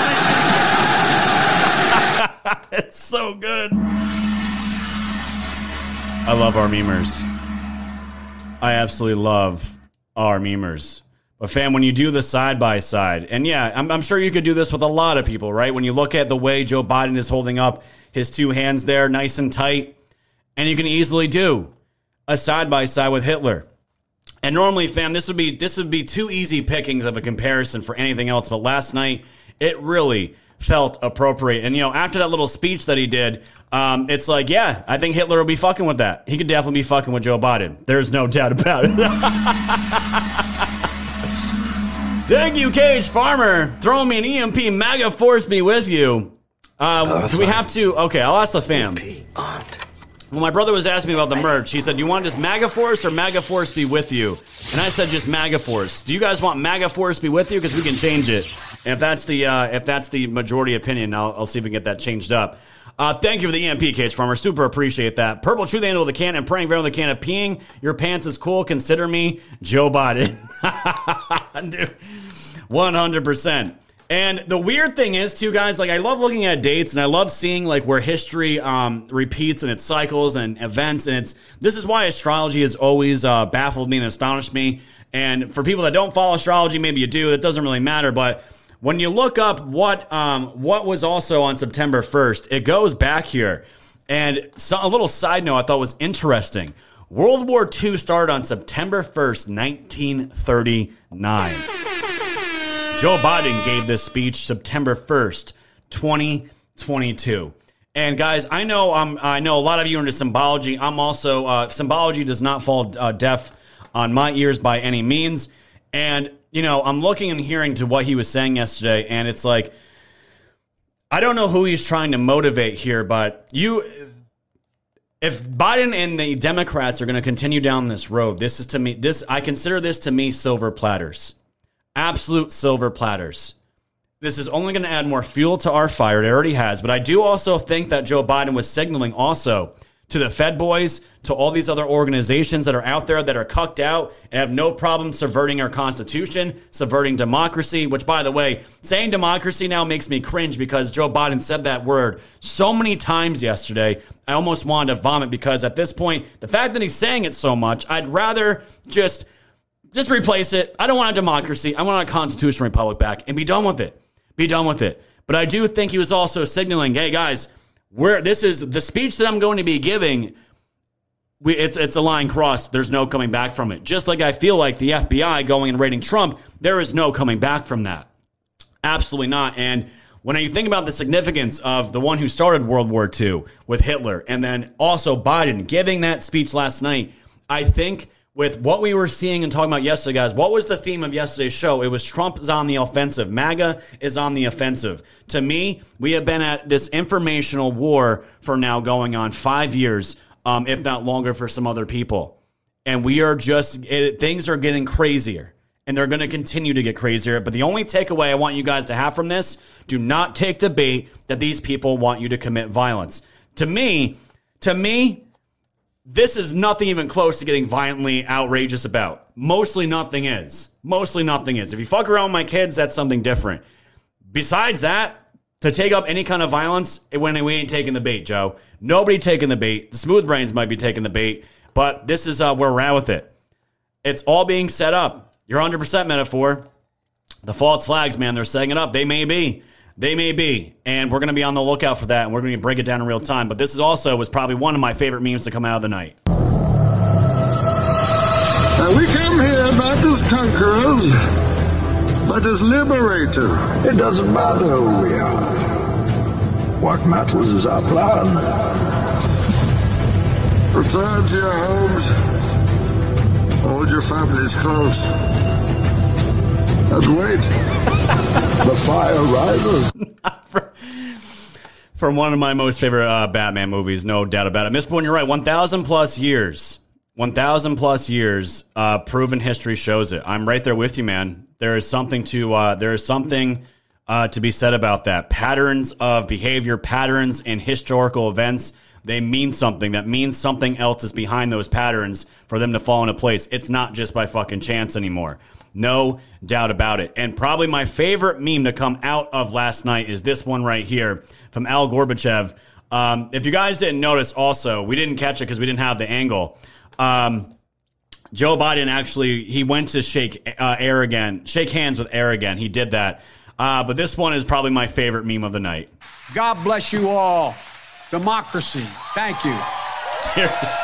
bin. it's so good. I love our memers. I absolutely love our memers. But fam, when you do the side by side, and yeah, I'm, I'm, sure you could do this with a lot of people, right? When you look at the way Joe Biden is holding up his two hands there, nice and tight, and you can easily do a side by side with Hitler. And normally, fam, this would be this would be too easy pickings of a comparison for anything else. But last night, it really felt appropriate. And you know, after that little speech that he did, um, it's like, yeah, I think Hitler will be fucking with that. He could definitely be fucking with Joe Biden. There's no doubt about it. Thank you, Cage Farmer. Throw me an EMP. MAGA force me with you. Uh, do we have to? Okay, I'll ask the fam. Well, my brother was asking me about the merch. He said, "Do you want just MAGA Force or MAGA Force be with you?" And I said, "Just MAGA Force." Do you guys want MAGA Force be with you? Because we can change it. And if that's the uh, if that's the majority opinion, I'll, I'll see if we can get that changed up. Uh, thank you for the EMP, Cage Farmer. Super appreciate that. Purple Truth Angel with the can and praying very on the can of peeing. Your pants is cool. Consider me Joe Biden. One hundred percent. And the weird thing is, too, guys, like I love looking at dates and I love seeing like where history um, repeats and its cycles and events. And it's this is why astrology has always uh, baffled me and astonished me. And for people that don't follow astrology, maybe you do. It doesn't really matter. But when you look up what um, what was also on September 1st, it goes back here. And so, a little side note I thought was interesting. World War II started on September 1st, 1939. Joe Biden gave this speech September 1st, 2022. And guys, I know I'm, I know a lot of you are into symbology. I'm also uh, symbology does not fall uh, deaf on my ears by any means. And you know, I'm looking and hearing to what he was saying yesterday, and it's like, I don't know who he's trying to motivate here, but you, if Biden and the Democrats are going to continue down this road, this is to me, this, I consider this to me silver platters, absolute silver platters. This is only going to add more fuel to our fire. It already has. But I do also think that Joe Biden was signaling also to the Fed boys, to all these other organizations that are out there that are cucked out and have no problem subverting our Constitution, subverting democracy, which, by the way, saying democracy now makes me cringe because Joe Biden said that word so many times yesterday. I almost wanted to vomit because at this point, the fact that he's saying it so much, I'd rather just. Just replace it. I don't want a democracy. I want a constitutional republic back and be done with it. Be done with it. But I do think he was also signaling, hey guys, we're, this is the speech that I'm going to be giving. We, it's it's a line crossed. There's no coming back from it. Just like I feel like the FBI going and raiding Trump, there is no coming back from that. Absolutely not. And when you think about the significance of the one who started World War II with Hitler and then also Biden giving that speech last night, I think with what we were seeing and talking about yesterday, guys, what was the theme of yesterday's show? It was Trump is on the offensive. MAGA is on the offensive. To me, we have been at this informational war for now going on five years, um, if not longer for some other people. And we are just, it, things are getting crazier and they're going to continue to get crazier. But the only takeaway I want you guys to have from this do not take the bait that these people want you to commit violence. To me, to me, this is nothing even close to getting violently outrageous about. Mostly nothing is. Mostly nothing is. If you fuck around with my kids, that's something different. Besides that, to take up any kind of violence when we ain't taking the bait, Joe. Nobody taking the bait. The smooth brains might be taking the bait, but this is uh, where we're at with it. It's all being set up. You're 100% metaphor. The false flags, man, they're setting it up. They may be. They may be, and we're going to be on the lookout for that, and we're going to break it down in real time. But this is also was probably one of my favorite memes to come out of the night. Now we come here not as conquerors, but as liberators. It doesn't matter who we are. What matters is our plan. Return to your homes. Hold your families close. Wait. the fire rises. From one of my most favorite uh, Batman movies, no doubt about it. Miss Bourne, you're right. 1,000 plus years. 1,000 plus years. Uh, proven history shows it. I'm right there with you, man. There is something to, uh, there is something uh, to be said about that. Patterns of behavior, patterns in historical events, they mean something. That means something else is behind those patterns for them to fall into place. It's not just by fucking chance anymore. No doubt about it. And probably my favorite meme to come out of last night is this one right here from Al Gorbachev. Um, if you guys didn't notice, also, we didn't catch it because we didn't have the angle. Um, Joe Biden actually he went to shake uh, air again, shake hands with air again. He did that. Uh, but this one is probably my favorite meme of the night. God bless you all. Democracy. Thank you.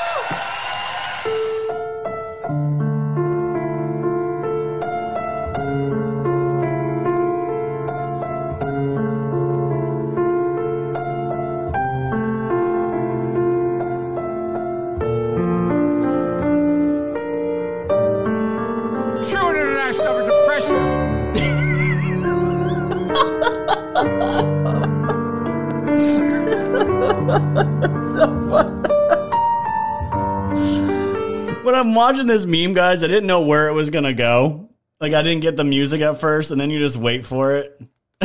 when I'm watching this meme, guys, I didn't know where it was gonna go. Like I didn't get the music at first, and then you just wait for it.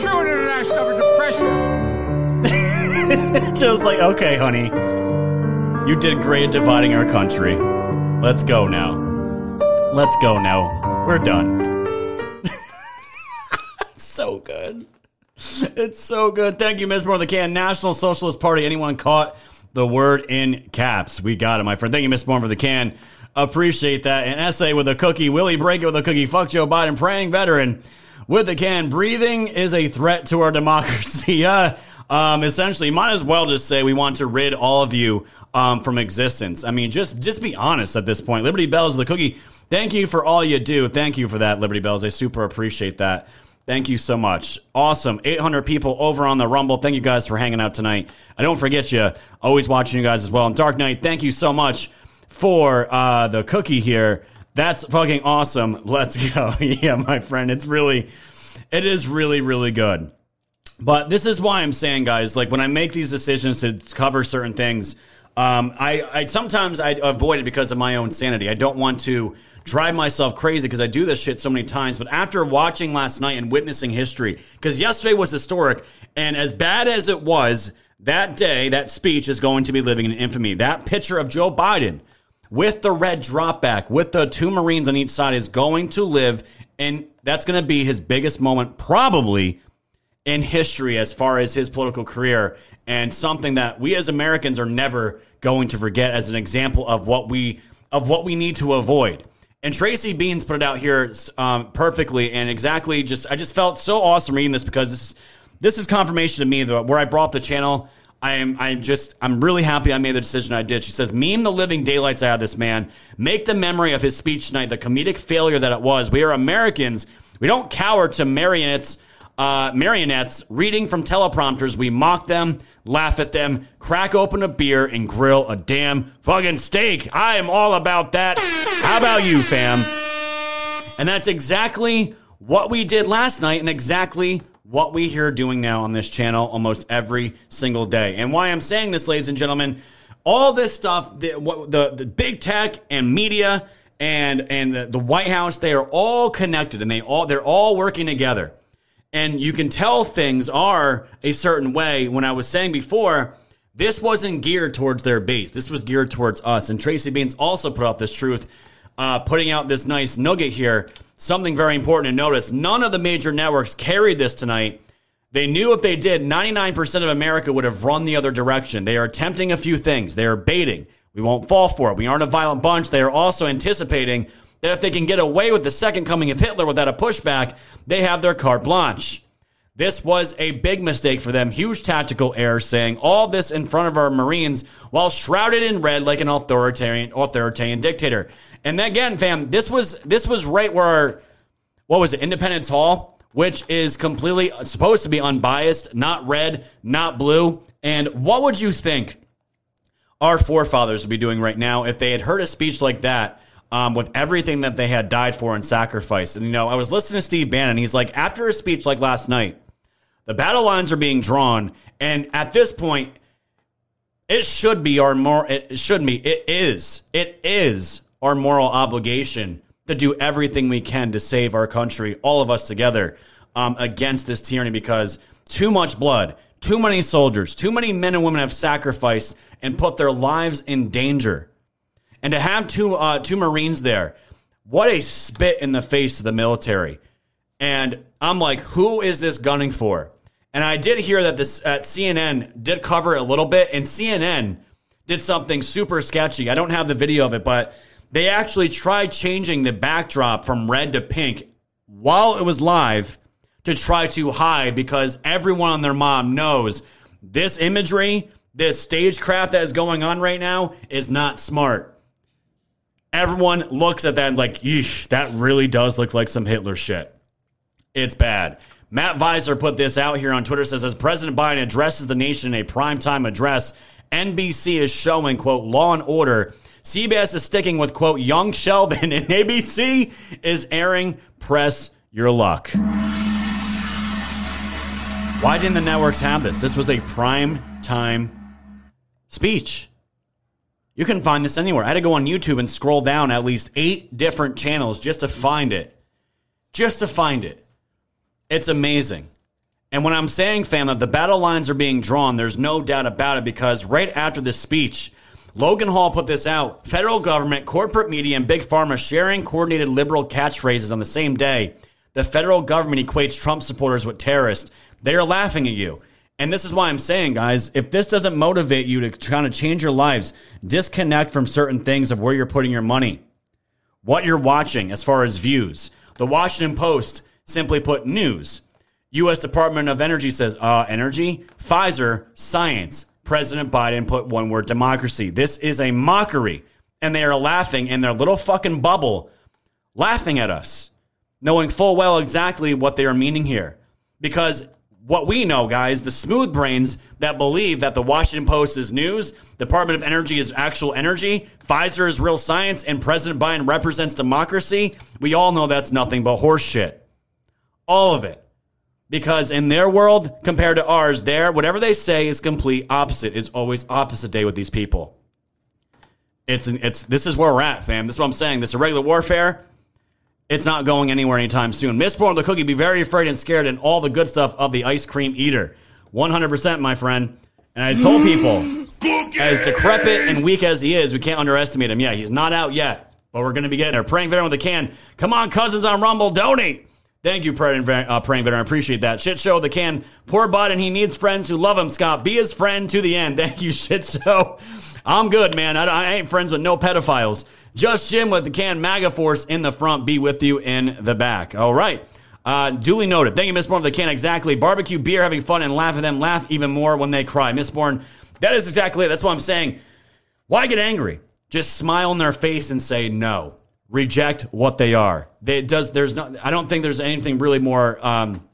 True international depression. just like, okay, honey, you did great at dividing our country. Let's go now. Let's go now. We're done. so good. It's so good. Thank you, Ms. More the Can. National Socialist Party. Anyone caught the word in caps? We got it, my friend. Thank you, Miss More for the Can. Appreciate that. An essay with a cookie. Willie Break it with a cookie. Fuck Joe Biden. Praying veteran with the can. Breathing is a threat to our democracy. Yeah. Um, essentially, might as well just say we want to rid all of you um, from existence. I mean, just just be honest at this point. Liberty Bells, the cookie. Thank you for all you do. Thank you for that, Liberty Bells. I super appreciate that. Thank you so much. Awesome. 800 people over on the Rumble. Thank you guys for hanging out tonight. I don't forget you. Always watching you guys as well. And Dark Knight, thank you so much for uh, the cookie here. That's fucking awesome. Let's go. yeah, my friend. It's really, it is really, really good. But this is why I'm saying, guys, like when I make these decisions to cover certain things, um, I, I sometimes I avoid it because of my own sanity. I don't want to drive myself crazy because I do this shit so many times. But after watching last night and witnessing history, because yesterday was historic, and as bad as it was, that day, that speech is going to be living in infamy. That picture of Joe Biden with the red drop back, with the two Marines on each side, is going to live, and that's going to be his biggest moment, probably in history as far as his political career and something that we as Americans are never going to forget as an example of what we of what we need to avoid. And Tracy Beanz put it out here um, perfectly and exactly. Just I just felt so awesome reading this because this this is confirmation to me that where I brought the channel. I am I just I'm really happy I made the decision I did. She says, meme the living daylights out of this man. Make the memory of his speech tonight the comedic failure that it was. We are Americans. We don't cower to marionettes uh, marionettes reading from teleprompters. We mock them, laugh at them, crack open a beer, and grill a damn fucking steak. I am all about that. How about you, fam? And that's exactly what we did last night and exactly what we hear doing now on this channel almost every single day. And why I'm saying this, ladies and gentlemen, all this stuff, the, what, the, the big tech and media and, and the, the White House, they are all connected and they all, they're all working together and you can tell things are a certain way. When I was saying before, this wasn't geared towards their base. This was geared towards us. And Tracy Beanz also put out this truth, uh, putting out this nice nugget here. Something very important to notice. None of the major networks carried this tonight. They knew if they did, 99% of America would have run the other direction. They are attempting a few things. They are baiting. We won't fall for it. We aren't a violent bunch. They are also anticipating that if they can get away with the second coming of Hitler without a pushback, they have their carte blanche. This was a big mistake for them, huge tactical error, saying all this in front of our Marines while shrouded in red like an authoritarian authoritarian dictator. And again, fam, this was this was right where what was it, Independence Hall, which is completely supposed to be unbiased, not red, not blue. And what would you think our forefathers would be doing right now if they had heard a speech like that um, with everything that they had died for and sacrificed. And, you know, I was listening to Steve Bannon. He's like, after a speech like last night, the battle lines are being drawn. And at this point, it should be our more, it shouldn't be, it is, it is our moral obligation to do everything we can to save our country, all of us together, um, against this tyranny because too much blood, too many soldiers, too many men and women have sacrificed and put their lives in danger and to have two uh, two Marines there, what a spit in the face of the military. And I'm like, who is this gunning for? And I did hear that this at CNN did cover it a little bit, and CNN did something super sketchy. I don't have the video of it, but they actually tried changing the backdrop from red to pink while it was live to try to hide because everyone on their mom knows this imagery, this stagecraft that is going on right now is not smart everyone looks at that and like, yeesh, that really does look like some Hitler shit. It's bad. Matt Viser put this out here on Twitter says as President Biden addresses the nation in a primetime address, NBC is showing, quote, law and order. CBS is sticking with, quote, young Sheldon, and ABC is airing press your luck. Why didn't the networks have this? This was a prime time speech. You can find this anywhere. I had to go on YouTube and scroll down at least eight different channels just to find it. Just to find it. It's amazing. And when I'm saying, fam, that the battle lines are being drawn, there's no doubt about it because right after this speech, Logan Hall put this out. Federal government, corporate media, and big pharma sharing coordinated liberal catchphrases on the same day. The federal government equates Trump supporters with terrorists. They are laughing at you. And this is why I'm saying, guys, if this doesn't motivate you to kind of change your lives, disconnect from certain things of where you're putting your money, what you're watching as far as views. The Washington Post simply put news. U.S. Department of Energy says, uh, energy, Pfizer, science. President Biden put one word democracy. This is a mockery. And they are laughing in their little fucking bubble, laughing at us, knowing full well exactly what they are meaning here. Because what we know, guys, the smooth brains that believe that the Washington Post is news, Department of Energy is actual energy, Pfizer is real science, and President Biden represents democracy, we all know that's nothing but horseshit. All of it. Because in their world, compared to ours, there, whatever they say is complete opposite. is always opposite day with these people. It's, it's this is where we're at, fam. This is what I'm saying. This is irregular warfare it's not going anywhere anytime soon. Miss Born the Cookie, be very afraid and scared, and all the good stuff of the ice cream eater. 100%, my friend. And I told people, as decrepit and weak as he is, we can't underestimate him. Yeah, he's not out yet, but we're going to be getting there. Praying veteran with a can. Come on, cousins on Rumble, donate. Thank you, praying, uh, praying veteran. I appreciate that. Shit show the can. Poor and He needs friends who love him. Scott, be his friend to the end. Thank you, shit show. I'm good, man. I, I ain't friends with no pedophiles. Just Jim with the can MAGA force in the front, be with you in the back. All right. Uh, duly noted. Thank you, Miss Bourne, for the can. Exactly. Barbecue, beer, having fun, and laugh at them. Laugh even more when they cry. Miss Bourne, that is exactly it. That's what I'm saying. Why get angry? Just smile in their face and say no. Reject what they are. They, it does. There's no. I don't think there's anything really more um,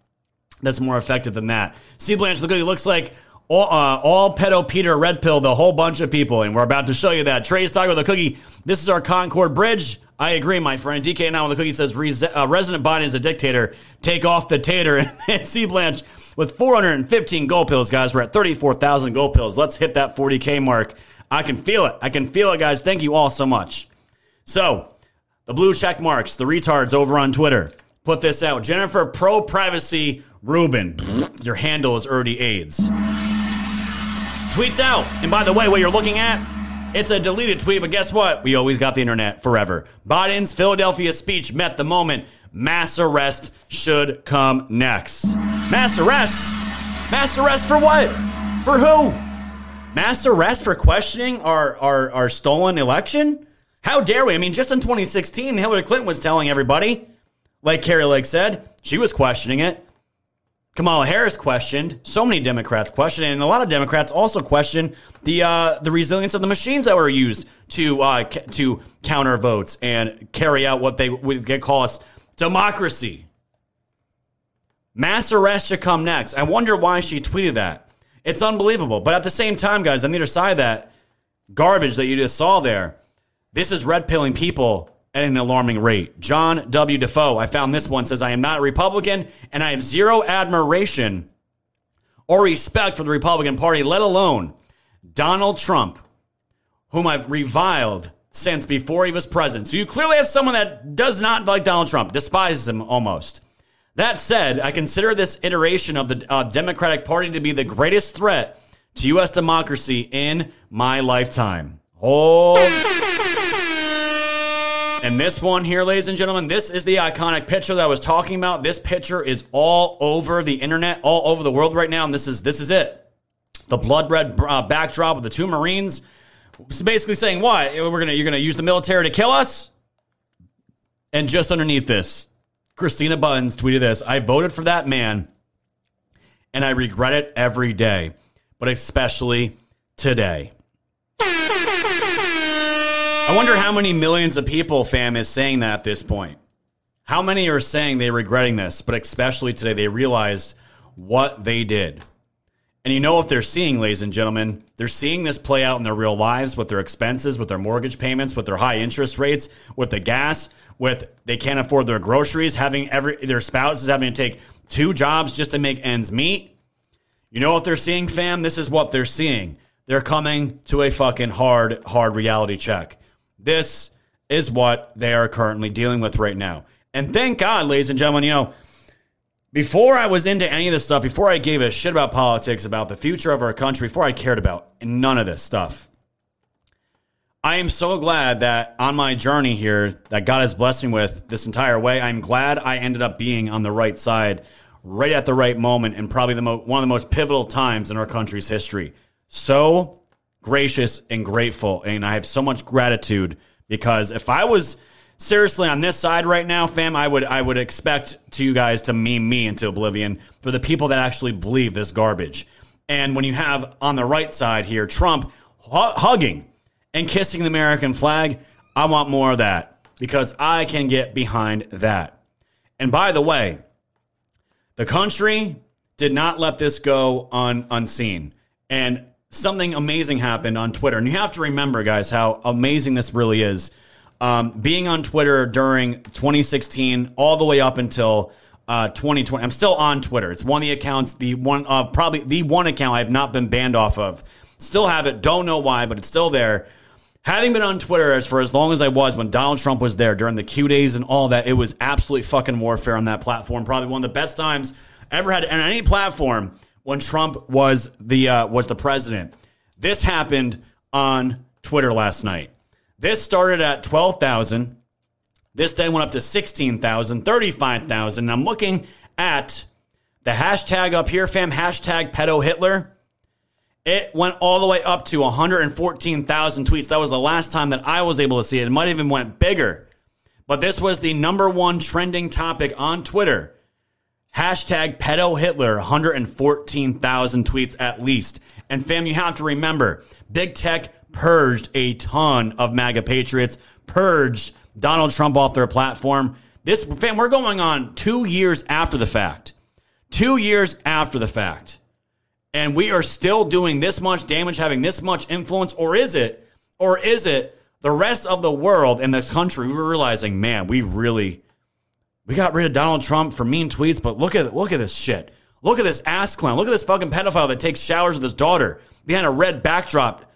that's more effective than that. See, Blanche, look at it. Looks like all, uh, all pedo Peter Red Pill, the whole bunch of people, and we're about to show you that. Trey's talking with a cookie. This is our Concord Bridge. I agree, my friend. DK now with the cookie says uh, Resident Biden is a dictator. Take off the tater. and C Blanche with 415 gold pills, guys. We're at 34,000 gold pills. Let's hit that 40K mark. I can feel it. I can feel it, guys. Thank you all so much. So, the blue check marks, the retards over on Twitter. Put this out. Jennifer Pro Privacy Rubin. Your handle is already AIDS. Tweets out. And by the way, what you're looking at, it's a deleted tweet, but guess what? We always got the internet forever. Biden's Philadelphia speech met the moment. Mass arrest should come next. Mass arrest? Mass arrest for what? For who? Mass arrest for questioning our, our, our stolen election? How dare we? I mean, just in 2016, Hillary Clinton was telling everybody, like Kari Lake said, she was questioning it. Kamala Harris questioned. So many Democrats questioned, and a lot of Democrats also questioned the uh, the resilience of the machines that were used to uh, ca- to counter votes and carry out what they would call us democracy. Mass arrest should come next. I wonder why she tweeted that. It's unbelievable. But at the same time, guys, on either side of that garbage that you just saw there, this is red pilling people at an alarming rate. John W. Defoe, I found this one, says, I am not a Republican and I have zero admiration or respect for the Republican Party, let alone Donald Trump, whom I've reviled since before he was president. So you clearly have someone that does not like Donald Trump, despises him almost. That said, I consider this iteration of the uh, Democratic Party to be the greatest threat to U.S. democracy in my lifetime. Oh. And this one here, ladies and gentlemen, this is the iconic picture that I was talking about. This picture is all over the internet, all over the world right now, and this is this is it. The blood red uh, backdrop of the two Marines. It's basically saying what we're gonna you're gonna use the military to kill us. And just underneath this, Christina Buttons tweeted this: "I voted for that man, and I regret it every day, but especially today." I wonder how many millions of people, fam, is saying that at this point. How many are saying they're regretting this, but especially today they realized what they did. And you know what they're seeing, ladies and gentlemen? They're seeing this play out in their real lives with their expenses, with their mortgage payments, with their high interest rates, with the gas, with they can't afford their groceries, having every their spouses having to take two jobs just to make ends meet. You know what they're seeing, fam? This is what they're seeing. They're coming to a fucking hard, hard reality check. This is what they are currently dealing with right now. And thank God, ladies and gentlemen, you know, before I was into any of this stuff, before I gave a shit about politics, about the future of our country, before I cared about none of this stuff, I am so glad that on my journey here, that God has blessed me with this entire way, I'm glad I ended up being on the right side, right at the right moment, and probably the mo- one of the most pivotal times in our country's history. So gracious and grateful. And I have so much gratitude because if I was seriously on this side right now, fam, I would I would expect to you guys to meme me into oblivion for the people that actually believe this garbage. And when you have on the right side here Trump hu- hugging and kissing the American flag, I want more of that because I can get behind that. And by the way, the country did not let this go un- unseen. And something amazing happened on Twitter. And you have to remember, guys, how amazing this really is. Um, being on Twitter during 2016 all the way up until uh, 2020. I'm still on Twitter. It's one of the accounts, the one, uh, probably the one account I have not been banned off of. Still have it. Don't know why, but it's still there. Having been on Twitter as for as long as I was when Donald Trump was there during the Q days and all that, it was absolutely fucking warfare on that platform. Probably one of the best times ever had on any platform when Trump was the uh, was the president. This happened on Twitter last night. This started at 12,000. This then went up to 16,000, 35,000. I'm looking at the hashtag up here, fam, hashtag pedo Hitler. It went all the way up to 114,000 tweets. That was the last time that I was able to see it. It might even went bigger. But this was the number one trending topic on Twitter. Hashtag pedo Hitler, 114,000 tweets at least. And fam, you have to remember, big tech purged a ton of MAGA patriots, purged Donald Trump off their platform. This fam, we're going on two years after the fact. Two years after the fact. And we are still doing this much damage, having this much influence, or is it, or is it the rest of the world and this country? We're realizing, man, we really we got rid of Donald Trump for mean tweets, but look at look at this shit. Look at this ass clown. Look at this fucking pedophile that takes showers with his daughter behind a red backdrop,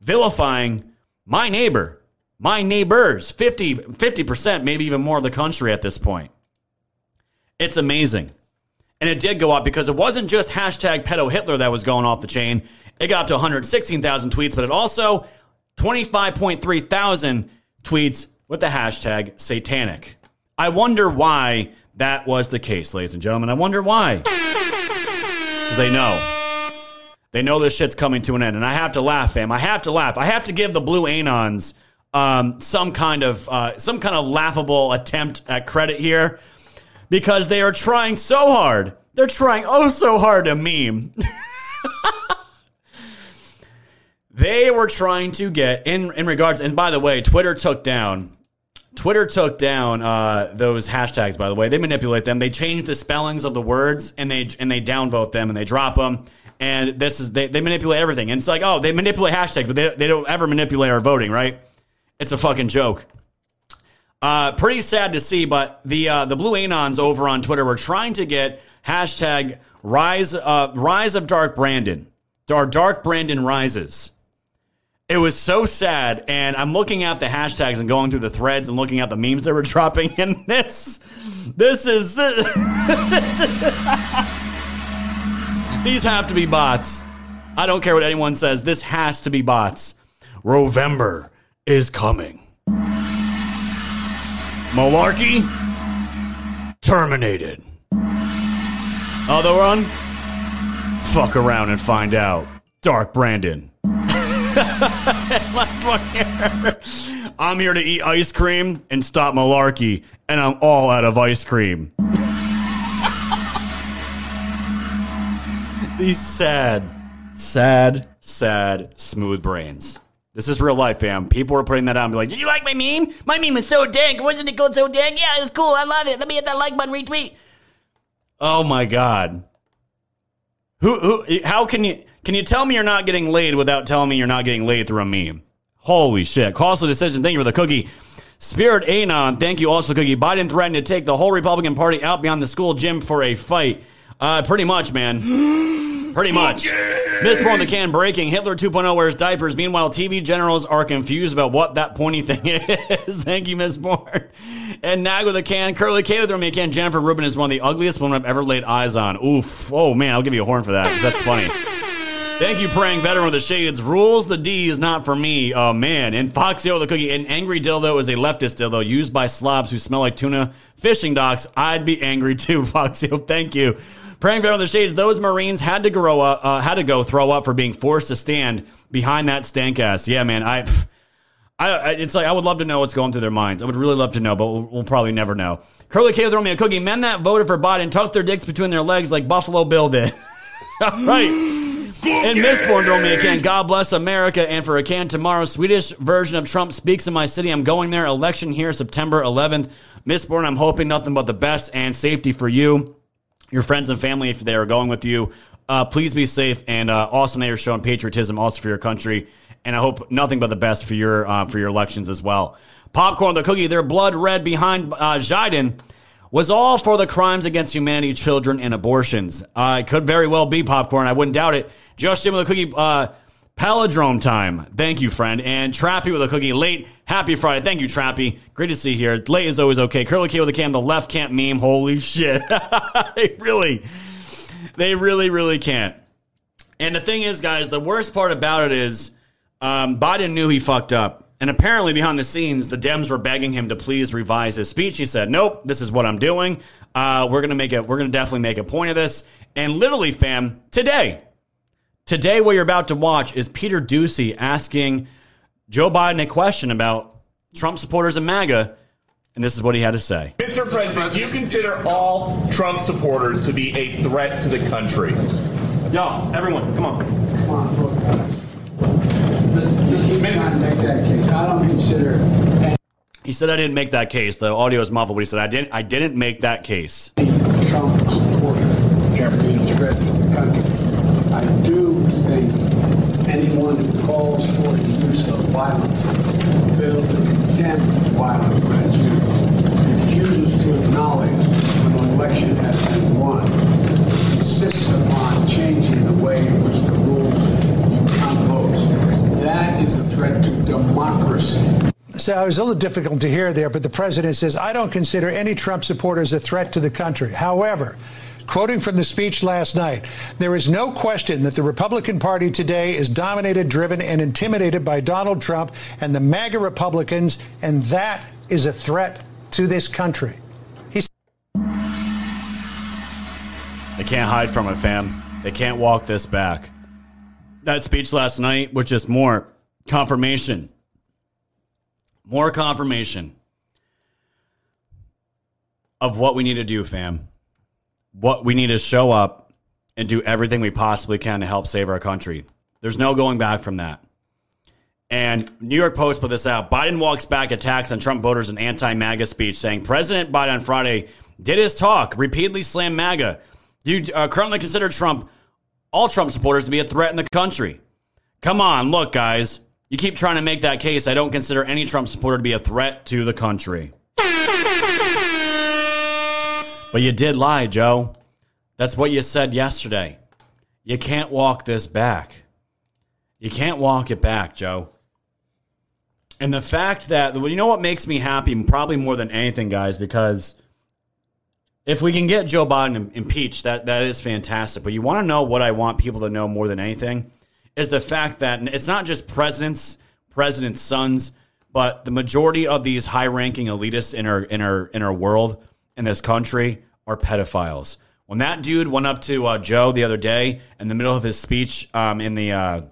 vilifying my neighbor, my neighbors, 50, 50%, maybe even more of the country at this point. It's amazing. And it did go up because it wasn't just hashtag pedo Hitler that was going off the chain. It got up to 116,000 tweets, but it also 25.3 thousand tweets with the hashtag satanic. I wonder why that was the case, ladies and gentlemen. I wonder why. Because they know. They know this shit's coming to an end. And I have to laugh, fam. I have to laugh. I have to give the blue anons um, some kind of uh, some kind of laughable attempt at credit here because they are trying so hard. They're trying oh so hard to meme. they were trying to get in in regards and by the way, Twitter took down Twitter took down uh, those hashtags. By the way, they manipulate them. They change the spellings of the words and they and they downvote them and they drop them. And this is they, they manipulate everything. And it's like, oh, they manipulate hashtags, but they, they don't ever manipulate our voting, right? It's a fucking joke. Uh, pretty sad to see, but the uh, the blue anons over on Twitter were trying to get hashtag rise uh, rise of Dark Brandon, or Dark Brandon rises. It was so sad, and I'm looking at the hashtags and going through the threads and looking at the memes that were dropping. And this, this is these have to be bots. I don't care what anyone says. This has to be bots. Rovember is coming. Malarkey terminated. Other one, fuck around and find out. Dark Brandon. I'm here to eat ice cream and stop malarkey, and I'm all out of ice cream. These sad, sad, sad, smooth brains. This is real life, fam. People were putting that out and be like, Did you like my meme? My meme is so dank. Wasn't it good so dank? Yeah, it was cool. I love it. Let me hit that like button, retweet. Oh my god. Who who how can you can you tell me you're not getting laid without telling me you're not getting laid through a meme? Holy shit. Costly decision. Thank you for the cookie. Spirit Anon, thank you also, Cookie. Biden threatened to take the whole Republican Party out beyond the school gym for a fight. Uh, pretty much, man. Pretty much. Mistborn the Can breaking. Hitler 2.0 wears diapers. Meanwhile, TV generals are confused about what that pointy thing is. Thank you, Mistborn. And Nag with a can. Curly K with a can. Jennifer Rubin is one of the ugliest women I've ever laid eyes on. Oof. Oh, man, I'll give you a horn for that. That's funny. Thank you, praying veteran with the shades. Rules the D is not for me. Oh man. And Foxio the cookie. An angry dildo is a leftist dildo used by slobs who smell like tuna fishing docks. I'd be angry too, Foxio. Thank you. Praying veteran with the shades. Those Marines had to grow up, uh, had to go throw up for being forced to stand behind that stank ass. Yeah, man. I. I, it's like I would love to know what's going through their minds. I would really love to know, but we'll, we'll probably never know. Curly K throw me a cookie. Men that voted for Biden tucked their dicks between their legs like Buffalo Bill did. Right. And Mistborn throw me a can. God bless America. And for a can tomorrow, Swedish version of Trump speaks in my city. I'm going there. Election here, September 11th. Mistborn, I'm hoping nothing but the best and safety for you, your friends and family if they are going with you. Uh, please be safe and uh, awesome that you're showing patriotism also for your country. And I hope nothing but the best for your uh, for your elections as well. Popcorn the cookie, their blood red behind uh, Jiden was all for the crimes against humanity, children, and abortions. Uh, it could very well be popcorn. I wouldn't doubt it. Justin with a cookie. Uh, Palindrome time. Thank you, friend. And Trappy with a cookie. Late. Happy Friday. Thank you, Trappy. Great to see you here. Late is always okay. Curly K with a can. The left can't meme. Holy shit. they really, they really, really can't. And the thing is, guys, the worst part about it is um, Biden knew he fucked up. And apparently, behind the scenes, the Dems were begging him to please revise his speech. He said, "Nope, this is what I'm doing. Uh, we're gonna make it. We're gonna definitely make a point of this." And literally, fam, today, Today, what you're about to watch is Peter Doocy asking Joe Biden a question about Trump supporters and MAGA, and this is what he had to say. Mr. President, do you consider all Trump supporters to be a threat to the country? Y'all, everyone, come on. Come on, consider any He said I didn't make that case. The audio is muffled, but he said I didn't. I didn't make that case. Trump supporter a threat to the country. I do think anyone who calls for the use of violence fails to condemn violence you refuses to acknowledge when an election has been won, insists upon changing the way in which the rules you count votes. That is a threat to democracy. So it was a little difficult to hear there, but the president says, I don't consider any Trump supporters a threat to the country. However, quoting from the speech last night, there is no question that the Republican Party today is dominated, driven, and intimidated by Donald Trump and the MAGA Republicans, and that is a threat to this country. He They can't hide from it, fam. They can't walk this back. That speech last night was just more confirmation. More confirmation of what we need to do, fam. What we need to show up and do everything we possibly can to help save our country. There's no going back from that. And New York Post put this out. Biden walks back attacks on Trump voters in anti MAGA speech, saying President Biden on Friday did his talk, repeatedly slammed MAGA. You uh, currently consider Trump, all Trump supporters, to be a threat in the country. Come on, look, guys. You keep trying to make that case. I don't consider any Trump supporter to be a threat to the country. But you did lie, Joe. That's what you said yesterday. You can't walk this back. You can't walk it back, Joe. And the fact that, well, you know what makes me happy, probably more than anything, guys, because if we can get Joe Biden impeached, that, that is fantastic. But you want to know what I want people to know more than anything? Is the fact that it's not just presidents, presidents' sons, but the majority of these high ranking elitists in our, in, our, in our world, in this country, are pedophiles. When that dude went up to uh, Joe the other day in the middle of his speech um, in the, uh,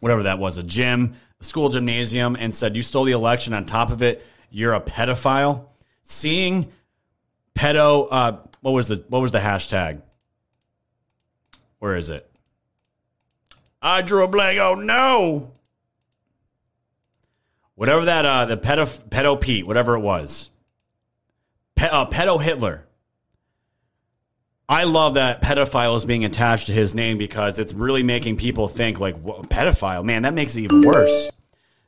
whatever that was, a gym, a school gymnasium, and said, You stole the election. On top of it, you're a pedophile. Seeing pedo, uh, what was the what was the hashtag? Where is it? I drew a blank. Oh no! Whatever that, uh, the pedo, pedo Pete, whatever it was, Pe- uh, pedo Hitler. I love that pedophile is being attached to his name because it's really making people think like "Whoa, pedophile. Man, that makes it even worse.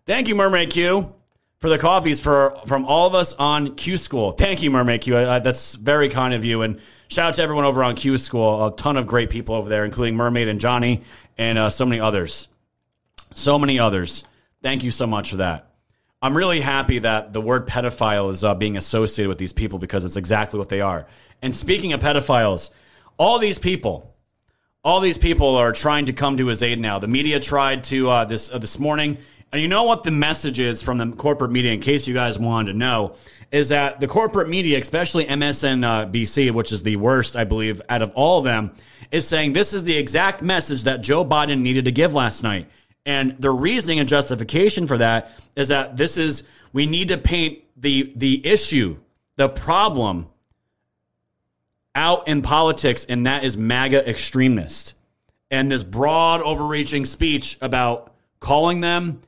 Thank you, Mermaid Q, for the coffees for from all of us on Q School. Thank you, Mermaid Q. Uh, that's very kind of you. And shout out to everyone over on Q School. A ton of great people over there, including Mermaid and Johnny, and uh, so many others. So many others. Thank you so much for that. I'm really happy that the word pedophile is uh, being associated with these people because it's exactly what they are. And speaking of pedophiles, all these people, all these people are trying to come to his aid now. The media tried to uh, this uh, this morning, and you know what the message is from the corporate media. In case you guys wanted to know, is that the corporate media, especially MSNBC, which is the worst, I believe, out of all of them, is saying this is the exact message that Joe Biden needed to give last night. And the reasoning and justification for that is that this is we need to paint the the issue, the problem out in politics, and that is MAGA extremist. And this broad, overreaching speech about calling them,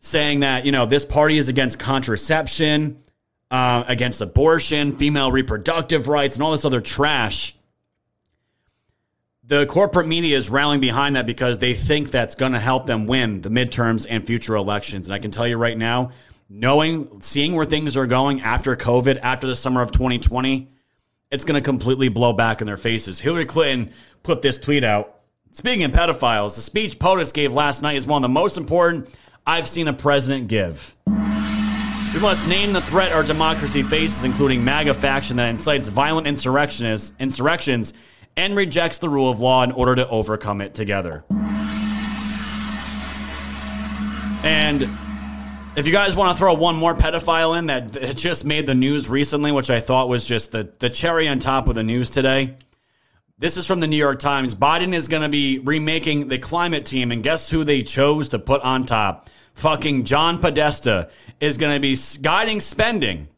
saying that, you know, this party is against contraception, uh, against abortion, female reproductive rights, and all this other trash. The corporate media is rallying behind that because they think that's going to help them win the midterms and future elections. And I can tell you right now, knowing, seeing where things are going after COVID, after the summer of 2020, it's going to completely blow back in their faces. Hillary Clinton put this tweet out. Speaking of pedophiles, the speech POTUS gave last night is one of the most important I've seen a president give. We must name the threat our democracy faces, including MAGA faction that incites violent insurrectionists, insurrections and rejects the rule of law in order to overcome it together. And if you guys want to throw one more pedophile in that just made the news recently, which I thought was just the, the cherry on top of the news today, This is from the New York Times. Biden is going to be remaking the climate team, and guess who they chose to put on top? Fucking John Podesta is going to be guiding spending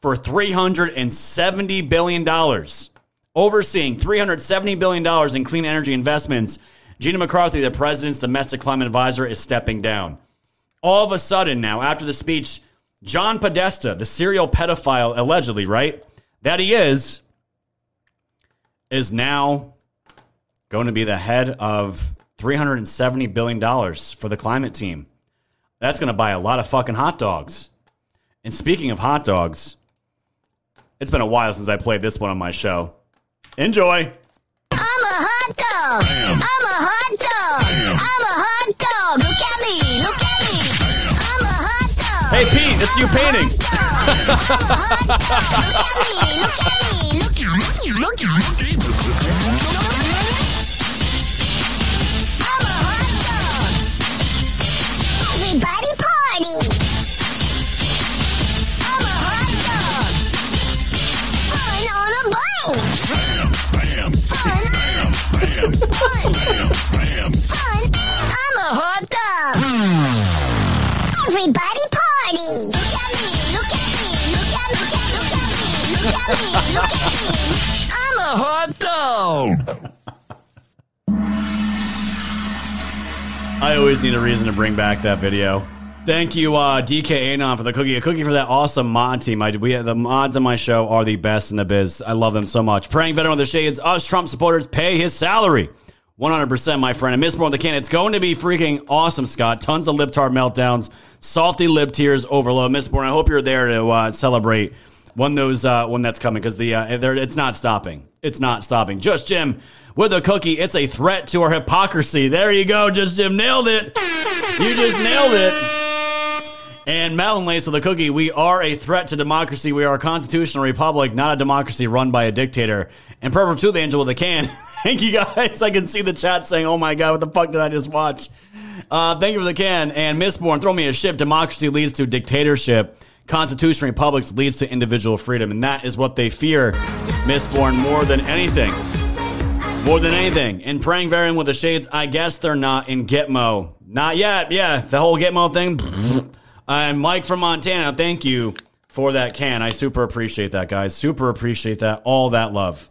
for $370 billion, overseeing $370 billion in clean energy investments. Gina McCarthy, the president's domestic climate advisor, is stepping down. All of a sudden, now, after the speech, John Podesta, the serial pedophile, allegedly, right? That he is, is now going to be the head of $370 billion for the climate team. That's going to buy a lot of fucking hot dogs. And speaking of hot dogs, it's been a while since I played this one on my show. Enjoy. I'm a hot dog. I'm a hot dog. I'm a hot dog. Look at me. Look at me. I'm a hot dog. Hey, Pete, it's you painting. Look at me. Look at me. I'm a hot dog. Everybody party. I'm a hot dog. Everybody party. Look at me. Look at me. Look at look at look at me. Look at me. Look at me. I'm a hot dog. I always need a reason to bring back that video. Thank you, uh, DK Anon, for the cookie. A cookie for that awesome mod team. I we the mods on my show are the best in the biz. I love them so much. Praying veteran with the shades. Us Trump supporters pay his salary. 100%, my friend. And Miss More the can. It's going to be freaking awesome, Scott. Tons of libtard meltdowns, salty lib tears overload. Mistborn, I hope you're there to uh, celebrate when those uh, when that's coming because the uh, it's not stopping. It's not stopping. Just Jim with a cookie. It's a threat to our hypocrisy. There you go. Just Jim nailed it. You just nailed it. And Mountain Lace with a cookie. We are a threat to democracy. We are a constitutional republic, not a democracy run by a dictator. And Purple to the Angel with a can. Thank you guys. I can see the chat saying, "Oh my god, what the fuck did I just watch?" Uh, thank you for the can. And Mistborn, throw me a ship. Democracy leads to dictatorship. Constitutional republics leads to individual freedom, and that is what they fear, Mistborn, more than anything. More than anything. And praying variant with the shades, I guess they're not in Gitmo. Not yet. Yeah, the whole Gitmo thing. And Mike from Montana, thank you for that can. I super appreciate that, guys. Super appreciate that. All that love.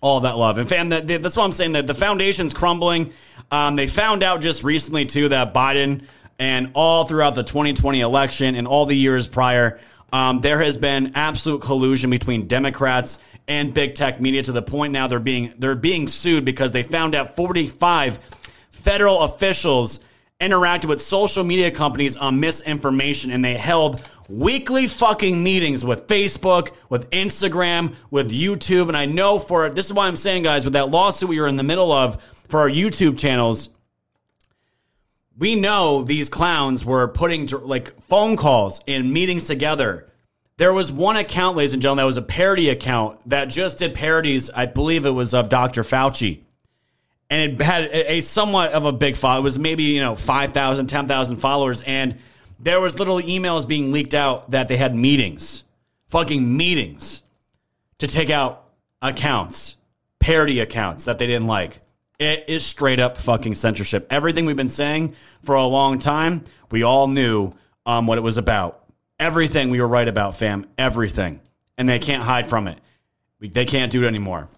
All that love. And fam, that, that's what I'm saying. That the foundation's crumbling. Um, they found out just recently too that Biden and all throughout the 2020 election and all the years prior, um, there has been absolute collusion between Democrats and big tech media to the point now they're being they're being sued because they found out 45 federal officials interacted with social media companies on misinformation and they held weekly fucking meetings with Facebook, with Instagram, with YouTube. And I know for this is why I'm saying, guys, with that lawsuit we were in the middle of for our YouTube channels, we know these clowns were putting like phone calls and meetings together. There was one account, ladies and gentlemen, that was a parody account that just did parodies. I believe it was of Dr. Fauci and it had a, somewhat of a big follow. It was maybe you know 5,000, 10,000 followers, and there was literally emails being leaked out that they had meetings, fucking meetings, to take out accounts, parody accounts that they didn't like. It is straight up fucking censorship. Everything we've been saying for a long time, we all knew um, what it was about. Everything we were right about, fam. Everything, and they can't hide from it. We, they can't do it anymore.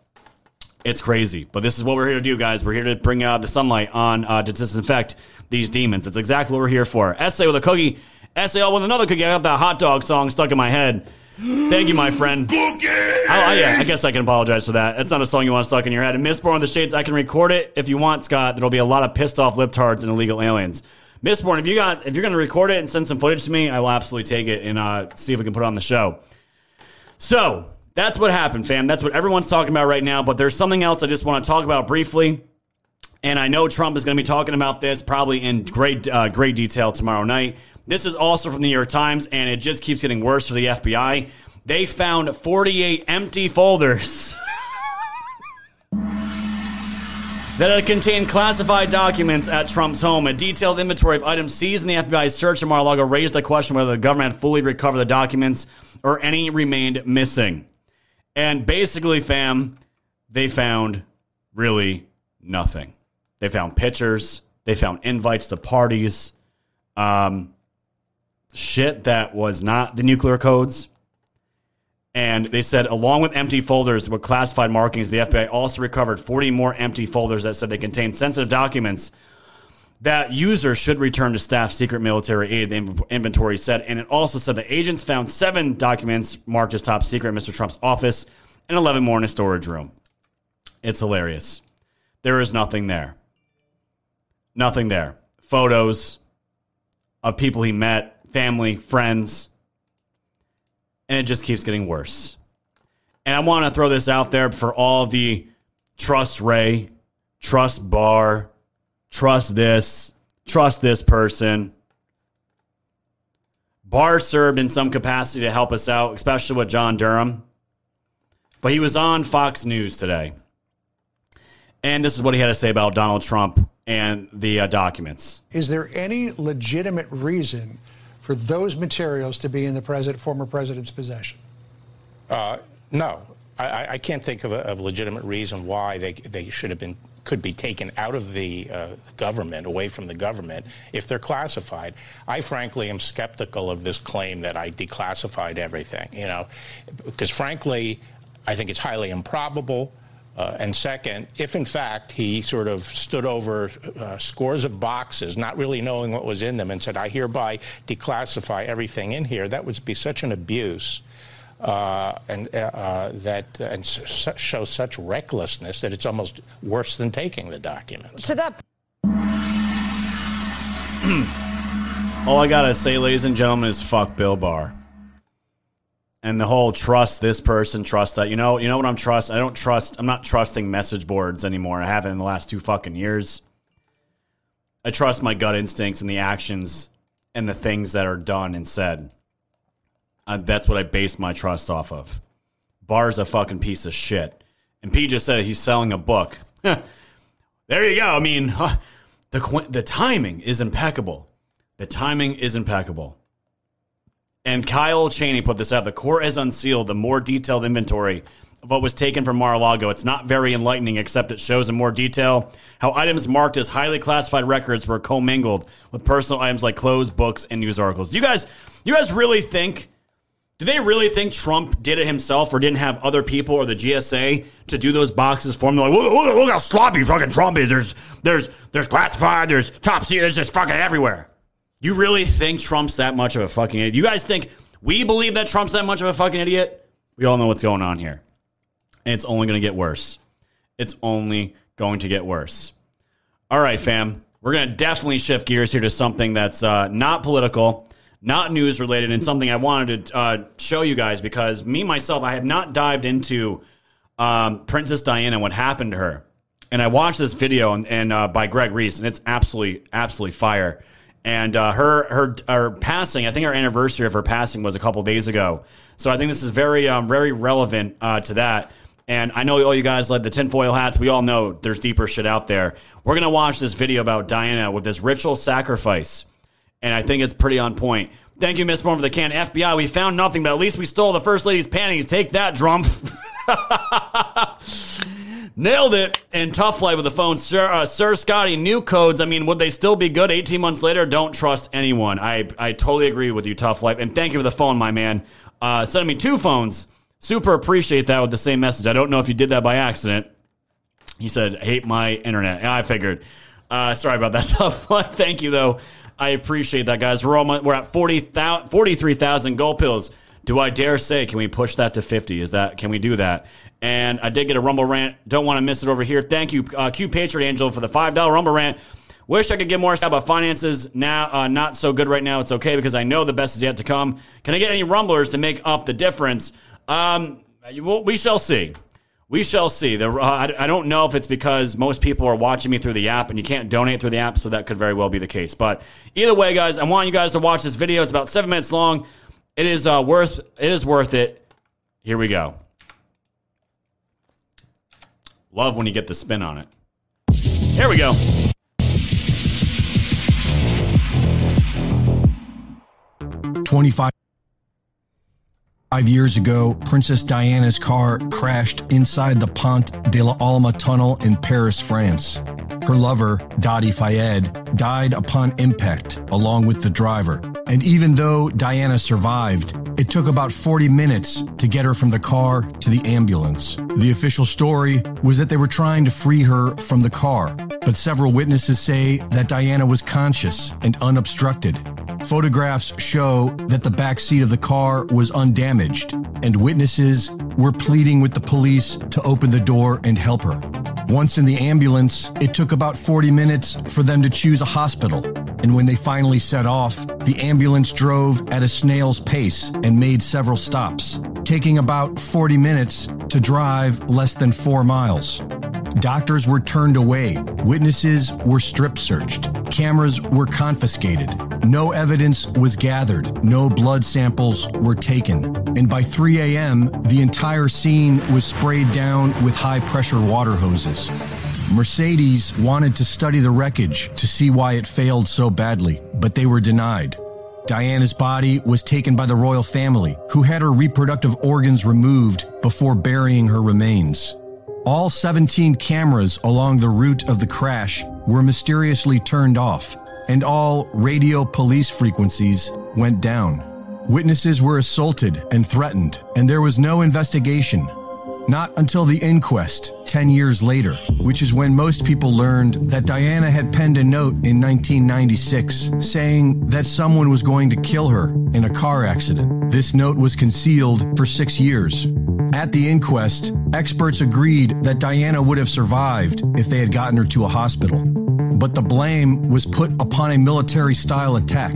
It's crazy, but this is what we're here to do, guys. We're here to bring out the sunlight on uh, to disinfect these demons. It's exactly what we're here for. Essay with a cookie, essay with another cookie. I got that hot dog song stuck in my head. Thank you, my friend. Cookie. Oh, yeah, I guess I can apologize for that. That's not a song you want stuck in your head. And Mistborn the Shades, I can record it if you want, Scott. There'll be a lot of pissed off libtards and illegal aliens. Mistborn, if you got, if you're going to record it and send some footage to me, I will absolutely take it and uh, see if we can put it on the show. So that's what happened, fam. That's what everyone's talking about right now. But there's something else I just want to talk about briefly. And I know Trump is going to be talking about this probably in great, uh, great detail tomorrow night. This is also from the New York Times, and it just keeps getting worse for the FBI. They found 48 empty folders that contained classified documents at Trump's home. A detailed inventory of items seized in the FBI's search of Mar-a-Lago raised the question whether the government had fully recovered the documents or any remained missing. And basically, fam, they found really nothing. They found pictures, they found invites to parties, um, shit that was not the nuclear codes. And they said, along with empty folders with classified markings, the FBI also recovered 40 more empty folders that said they contained sensitive documents that users should return to staff secret military aid, the inventory said. And it also said the agents found seven documents marked as top secret in Mr. Trump's office and 11 more in a storage room. It's hilarious. There is nothing there. Nothing there. Photos of people he met, family, friends. And it just keeps getting worse. And I want to throw this out there for all the trust Ray, trust Barr, trust this, trust this person. Barr served in some capacity to help us out, especially with John Durham. But he was on Fox News today. And this is what he had to say about Donald Trump and the uh, documents. Is there any legitimate reason for those materials to be in the president, former president's possession? Uh, no, I, I, can't think of a, of a, legitimate reason why they they should have been could be taken out of the, uh, government, away from the government, if they're classified. I frankly am skeptical of this claim that I declassified everything. You know, because frankly, I think it's highly improbable. Uh, and second, if in fact he sort of stood over uh, scores of boxes, not really knowing what was in them, and said, I hereby declassify everything in here, that would be such an abuse. Uh, and uh, that and s- shows such recklessness that it's almost worse than taking the documents. To that. All I gotta say, ladies and gentlemen, is fuck Bill Barr and the whole trust this person, trust that. You know, you know what I'm trust. I don't trust. I'm not trusting message boards anymore. I haven't in the last two fucking years. I trust my gut instincts and the actions and the things that are done and said. Uh, that's what I base my trust off of. Barr's a fucking piece of shit. And P just said he's selling a book. there you go. I mean, huh, the the timing is impeccable. The timing is impeccable. And Kyle Cheney put this out. The court has unsealed the more detailed inventory of what was taken from Mar-a-Lago. It's not very enlightening, except it shows in more detail how items marked as highly classified records were commingled with personal items like clothes, books, and news articles. You guys, you guys really think? Do they really think Trump did it himself or didn't have other people or the GSA to do those boxes for him? They're like, look, look, look how sloppy fucking Trump is. There's, there's, there's classified. There's top secret. There's just fucking everywhere. You really think Trump's that much of a fucking idiot? You guys think we believe that Trump's that much of a fucking idiot? We all know what's going on here. And it's only going to get worse. It's only going to get worse. All right, fam. We're going to definitely shift gears here to something that's uh, not political, not news related, and something I wanted to uh, show you guys because me, myself, I have not dived into um, Princess Diana and what happened to her. And I watched this video and, and uh, by Greg Reese, and it's absolutely, absolutely fire. And uh, her her her passing, I think her anniversary of her passing was a couple days ago. So I think this is very um, very relevant uh, to that. And I know all you guys like the tinfoil hats. We all know there's deeper shit out there. We're gonna watch this video about Diana with this ritual sacrifice, and I think it's pretty on point. Thank you, Miss Moore, for the can. FBI, we found nothing, but at least we stole the first lady's panties. Take that, Trump. Nailed it. And Tough Life with the phone. Sir, uh, Sir Scotty, new codes. I mean, would they still be good 18 months later? Don't trust anyone. I, I totally agree with you, Tough Life. And thank you for the phone, my man. Uh, sending me two phones. Super appreciate that with the same message. I don't know if you did that by accident. He said, hate my internet. I figured. Uh, sorry about that, Tough Life. Thank you, though. I appreciate that, guys. We're, almost, we're at 40, 43,000 gold pills. Do I dare say, can we push that to 50? Is that, can we do that? And I did get a Rumble rant. Don't want to miss it over here. Thank you, uh, Q Patriot Angel, for the $5 Rumble rant. Wish I could get more about finances. Now, uh, not so good right now. It's okay because I know the best is yet to come. Can I get any rumblers to make up the difference? Um, we shall see. We shall see. The, uh, I, I don't know if it's because most people are watching me through the app and you can't donate through the app, so that could very well be the case. But either way, guys, I want you guys to watch this video. It's about seven minutes long. It is uh, worth. It is worth it. Here we go. Love when you get the spin on it. Here we go. Twenty-five. Five years ago, Princess Diana's car crashed inside the Pont de la Alma tunnel in Paris, France. Her lover, Dodi Fayed, died upon impact, along with the driver. And even though Diana survived, it took about 40 minutes to get her from the car to the ambulance. The official story was that they were trying to free her from the car, but several witnesses say that Diana was conscious and unobstructed. Photographs show that the back seat of the car was undamaged, and witnesses were pleading with the police to open the door and help her. Once in the ambulance, it took about 40 minutes for them to choose a hospital. And when they finally set off, the ambulance drove at a snail's pace and made several stops, taking about 40 minutes to drive less than four miles. Doctors were turned away. Witnesses were strip searched. Cameras were confiscated. No evidence was gathered. No blood samples were taken. And by 3 a.m., the entire scene was sprayed down with high pressure water hoses. Mercedes wanted to study the wreckage to see why it failed so badly, but they were denied. Diana's body was taken by the royal family, who had her reproductive organs removed before burying her remains. All 17 cameras along the route of the crash were mysteriously turned off, and all radio police frequencies went down. Witnesses were assaulted and threatened, and there was no investigation. Not until the inquest, 10 years later, which is when most people learned that Diana had penned a note in 1996 saying that someone was going to kill her in a car accident. This note was concealed for six years. At the inquest, experts agreed that Diana would have survived if they had gotten her to a hospital. But the blame was put upon a military style attack.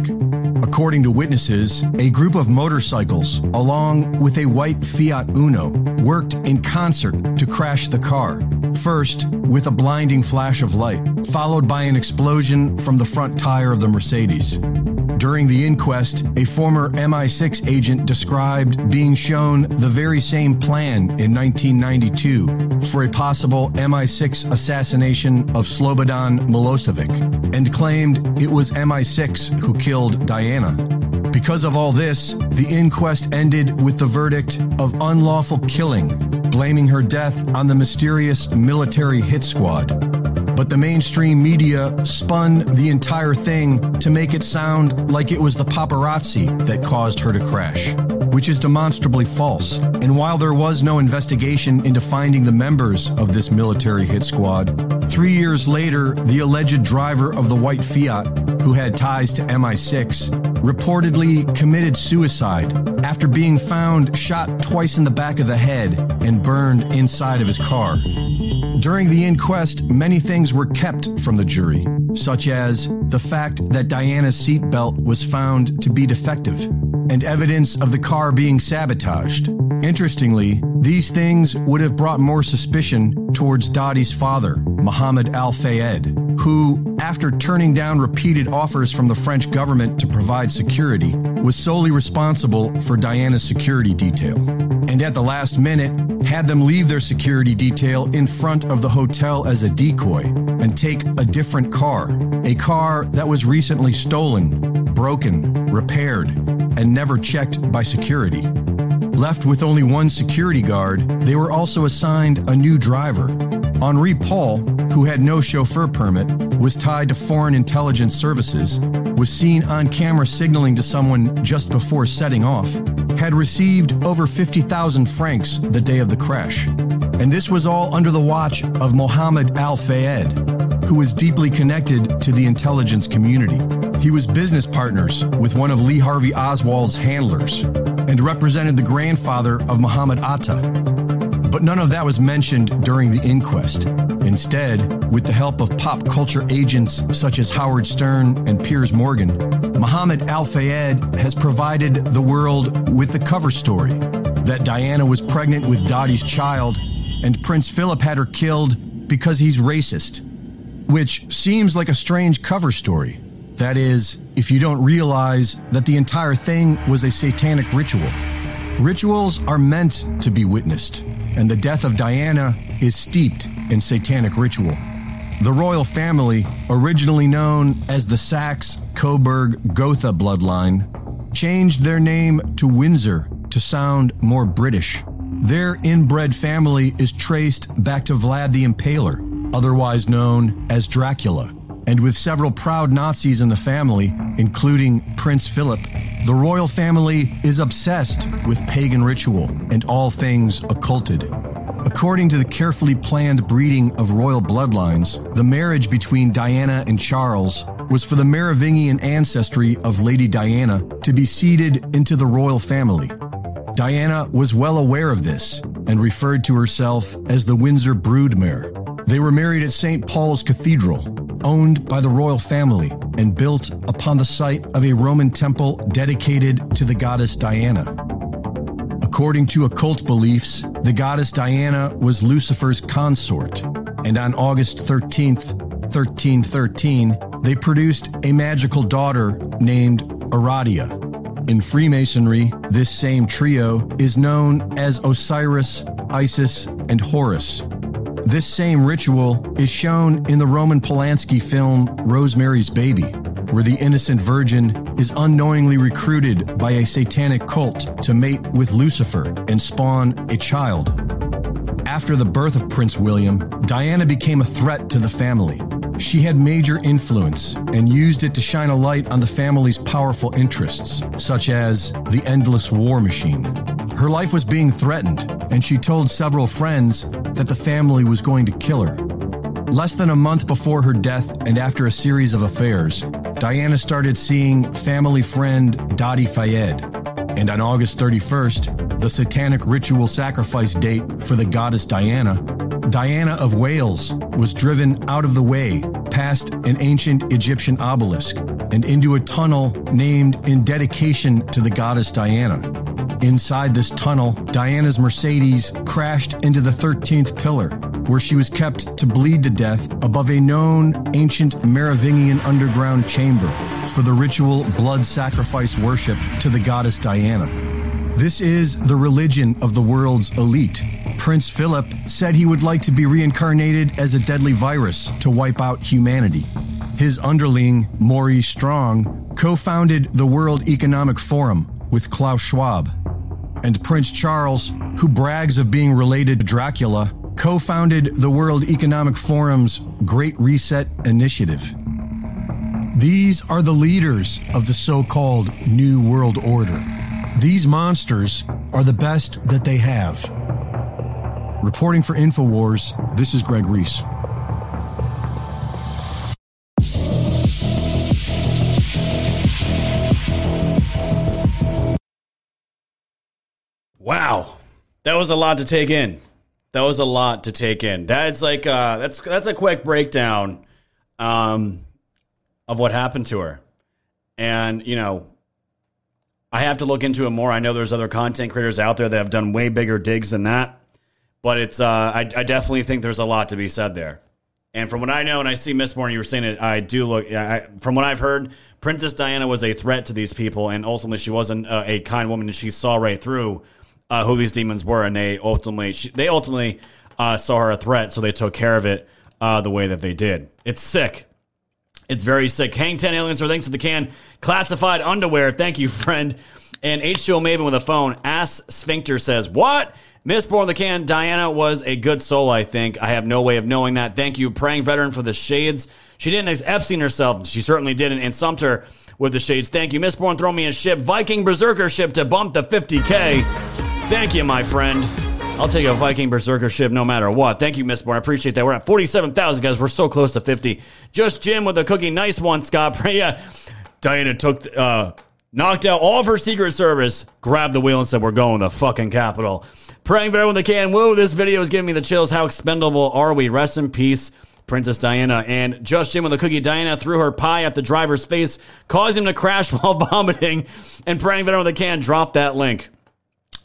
According to witnesses, a group of motorcycles, along with a white Fiat Uno, worked in concert to crash the car. First, with a blinding flash of light, followed by an explosion from the front tire of the Mercedes. During the inquest, a former MI6 agent described being shown the very same plan in 1992 for a possible MI6 assassination of Slobodan Milosevic and claimed it was MI6 who killed Diana. Because of all this, the inquest ended with the verdict of unlawful killing, blaming her death on the mysterious military hit squad but the mainstream media spun the entire thing to make it sound like it was the paparazzi that caused her to crash, which is demonstrably false. And while there was no investigation into finding the members of this military hit squad, three years later, the alleged driver of the white Fiat, who had ties to MI6, reportedly committed suicide after being found shot twice in the back of the head and burned inside of his car. During the inquest, many things were kept from the jury, such as the fact that Diana's seatbelt was found to be defective and evidence of the car being sabotaged. Interestingly, these things would have brought more suspicion towards Dodi's father, Mohammed Al Fayed, who, after turning down repeated offers from the French government to provide security, was solely responsible for Diana's security detail. And at the last minute, had them leave their security detail in front of the hotel as a decoy and take a different car, a car that was recently stolen, broken, repaired, and never checked by security. Left with only one security guard, they were also assigned a new driver. Henri Paul, who had no chauffeur permit, was tied to foreign intelligence services, was seen on camera signaling to someone just before setting off, had received over 50,000 francs the day of the crash. And this was all under the watch of Mohammed Al Fayed, who was deeply connected to the intelligence community. He was business partners with one of Lee Harvey Oswald's handlers and represented the grandfather of Muhammad Atta. But none of that was mentioned during the inquest. Instead, with the help of pop culture agents such as Howard Stern and Piers Morgan, Mohammed Al Fayed has provided the world with the cover story that Diana was pregnant with Dodi's child and Prince Philip had her killed because he's racist. Which seems like a strange cover story. That is, if you don't realize that the entire thing was a satanic ritual. Rituals are meant to be witnessed, and the death of Diana is steeped in satanic ritual. The royal family, originally known as the Saxe Coburg Gotha bloodline, changed their name to Windsor to sound more British. Their inbred family is traced back to Vlad the Impaler, otherwise known as Dracula. And with several proud Nazis in the family, including Prince Philip, the royal family is obsessed with pagan ritual and all things occulted. According to the carefully planned breeding of royal bloodlines, the marriage between Diana and Charles was for the Merovingian ancestry of Lady Diana to be seeded into the royal family. Diana was well aware of this and referred to herself as the Windsor Broodmare. They were married at St. Paul's Cathedral, owned by the royal family and built upon the site of a Roman temple dedicated to the goddess Diana. According to occult beliefs, the goddess Diana was Lucifer's consort, and on August 13th, 1313, they produced a magical daughter named Aradia. In Freemasonry, this same trio is known as Osiris, Isis, and Horus. This same ritual is shown in the Roman Polanski film Rosemary's Baby, where the innocent virgin is unknowingly recruited by a satanic cult to mate with Lucifer and spawn a child. After the birth of Prince William, Diana became a threat to the family. She had major influence and used it to shine a light on the family's powerful interests, such as the endless war machine. Her life was being threatened, and she told several friends that the family was going to kill her. Less than a month before her death and after a series of affairs, Diana started seeing family friend Dodi Fayed. And on August 31st, the satanic ritual sacrifice date for the goddess Diana, Diana of Wales was driven out of the way past an ancient Egyptian obelisk and into a tunnel named in dedication to the goddess Diana. Inside this tunnel, Diana's Mercedes crashed into the 13th pillar, where she was kept to bleed to death above a known ancient Merovingian underground chamber for the ritual blood sacrifice worship to the goddess Diana. This is the religion of the world's elite. Prince Philip said he would like to be reincarnated as a deadly virus to wipe out humanity. His underling, Maurice Strong, co founded the World Economic Forum with Klaus Schwab. And Prince Charles, who brags of being related to Dracula, co founded the World Economic Forum's Great Reset Initiative. These are the leaders of the so called New World Order. These monsters are the best that they have. Reporting for InfoWars, this is Greg Reese. Wow, that was a lot to take in. That was a lot to take in. That's like uh, that's that's a quick breakdown um, of what happened to her, and you know, I have to look into it more. I know there's other content creators out there that have done way bigger digs than that, but it's uh, I, I definitely think there's a lot to be said there. And from what I know, and I see Miss Moore, you were saying it, I do look. I, from what I've heard, Princess Diana was a threat to these people, and ultimately she wasn't a, a kind woman, and she saw right through uh, who these demons were, and they ultimately she, they ultimately uh, saw her a threat, so they took care of it uh, the way that they did. It's sick. It's very sick. Hang 10 aliens or thanks to the can. Classified underwear. Thank you, friend. And H2O Maven with a phone. Ass Sphincter says, What? Mistborn the Can, Diana was a good soul, I think. I have no way of knowing that. Thank you, praying veteran, for the shades. She didn't ex- Epstein herself. She certainly didn't. And Sumter with the shades. Thank you. Mistborn, throw me a ship. Viking Berserker ship to bump the 50K. Thank you, my friend. I'll take a Viking Berserker ship no matter what. Thank you, Mistborn. I appreciate that. We're at 47,000, guys. We're so close to 50. Just Jim with a cookie. Nice one, Scott. yeah. Diana took, uh, knocked out all of her Secret Service, grabbed the wheel and said, We're going to the fucking Capitol. Praying for everyone that can. Whoa, this video is giving me the chills. How expendable are we? Rest in peace, Princess Diana. And just Jim with a cookie. Diana threw her pie at the driver's face, caused him to crash while vomiting. And praying for everyone that can. Drop that link.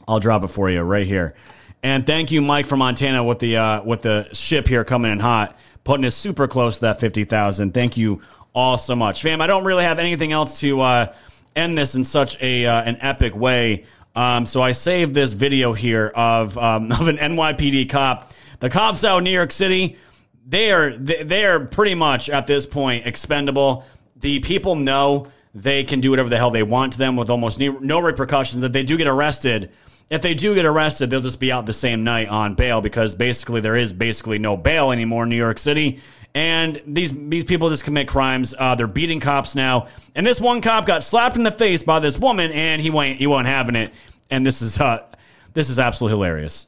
I'll drop it for you right here. And thank you, Mike from Montana, with the uh, with the ship here coming in hot, putting us super close to that fifty thousand. Thank you all so much, fam. I don't really have anything else to uh, end this in such a uh, an epic way. Um, so I saved this video here of um, of an NYPD cop. The cops out in New York City, they are they are pretty much at this point expendable. The people know they can do whatever the hell they want to them with almost no repercussions. If they do get arrested, if they do get arrested, they'll just be out the same night on bail because basically there is basically no bail anymore in New York City. And these these people just commit crimes. Uh, they're beating cops now. And this one cop got slapped in the face by this woman, and he went he wasn't having it. And this is uh, this is absolutely hilarious.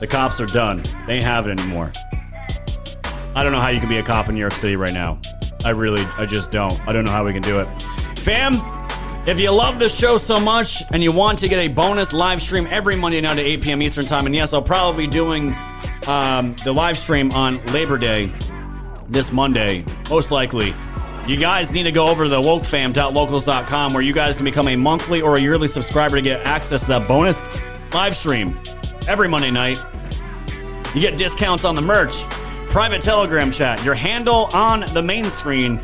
The cops are done. They ain't have it anymore. I don't know how you can be a cop in New York City right now. I really, I just don't. I don't know how we can do it. Fam, if you love this show so much and you want to get a bonus live stream every Monday night at 8 p.m. Eastern Time, and yes, I'll probably be doing um, the live stream on Labor Day this Monday, most likely. You guys need to go over to the wokefam.locals.com where you guys can become a monthly or a yearly subscriber to get access to that bonus live stream every Monday night. You get discounts on the merch, private Telegram chat, your handle on the main screen,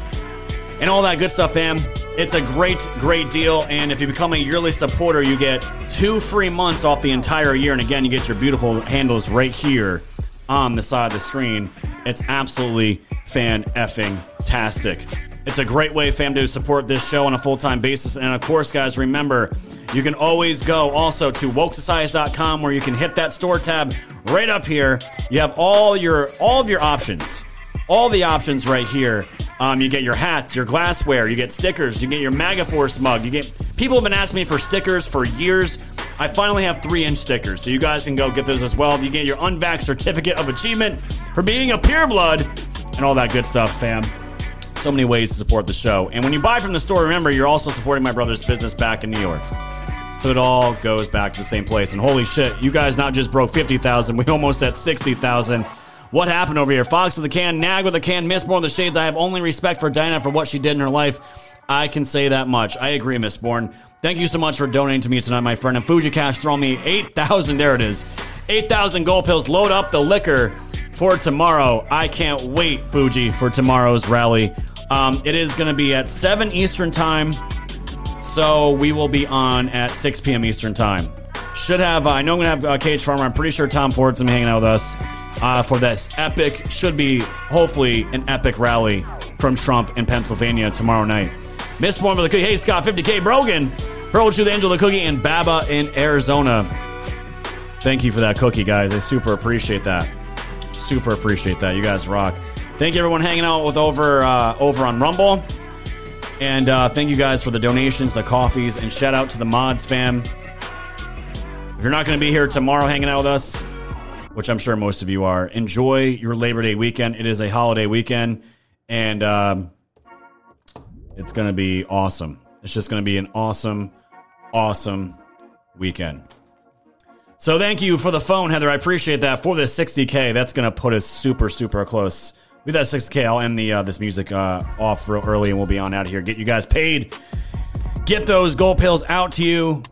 and all that good stuff, fam. It's a great, great deal. And if you become a yearly supporter, you get two free months off the entire year. And again, you get your beautiful handles right here on the side of the screen. It's absolutely fan effing tastic. It's a great way, fam, to support this show on a full time basis. And of course, guys, remember, you can always go also to wokesociety.com where you can hit that store tab right up here. You have all your all of your options. All the options right here. Um, you get your hats, your glassware, you get stickers, you get your MAGA Force mug. You get people have been asking me for stickers for years. I finally have three inch stickers, so you guys can go get those as well. You get your unvax certificate of achievement for being a pure blood and all that good stuff, fam so many ways to support the show. And when you buy from the store, remember you're also supporting my brother's business back in New York. So it all goes back to the same place. And holy shit, you guys not just broke 50,000, we almost at 60,000. What happened over here? Fox with a can, Nag with a can, Mistborn the shades. I have only respect for Diana for what she did in her life. I can say that much. I agree, Mistborn. Thank you so much for donating to me tonight, my friend. And Fuji Cash throwing me 8,000. There it is. 8,000 gold pills. Load up the liquor for tomorrow. I can't wait, Fuji, for tomorrow's rally. Um, it is going to be at 7 Eastern Time. So we will be on at 6 p.m. Eastern Time. Should have, uh, I know I'm going to have uh, Cage Farmer. I'm pretty sure Tom Ford's going to be hanging out with us uh, for this epic, should be hopefully an epic rally from Trump in Pennsylvania tomorrow night. Miss with the cookie. Hey, Scott, 50K Brogan. Pearl to the Angel the Cookie and Baba in Arizona. Thank you for that cookie, guys. I super appreciate that. Super appreciate that. You guys rock. Thank you everyone hanging out with over uh, over on Rumble. And uh, thank you guys for the donations, the coffees, and shout out to the mods fam. If you're not going to be here tomorrow hanging out with us, which I'm sure most of you are, enjoy your Labor Day weekend. It is a holiday weekend, and um, it's going to be awesome. It's just going to be an awesome, awesome weekend. So thank you for the phone, Heather. I appreciate that for this 60k. That's going to put us super, super close. With that 6k, I'll end the uh, this music uh, off real early, and we'll be on out of here. Get you guys paid. Get those gold pills out to you,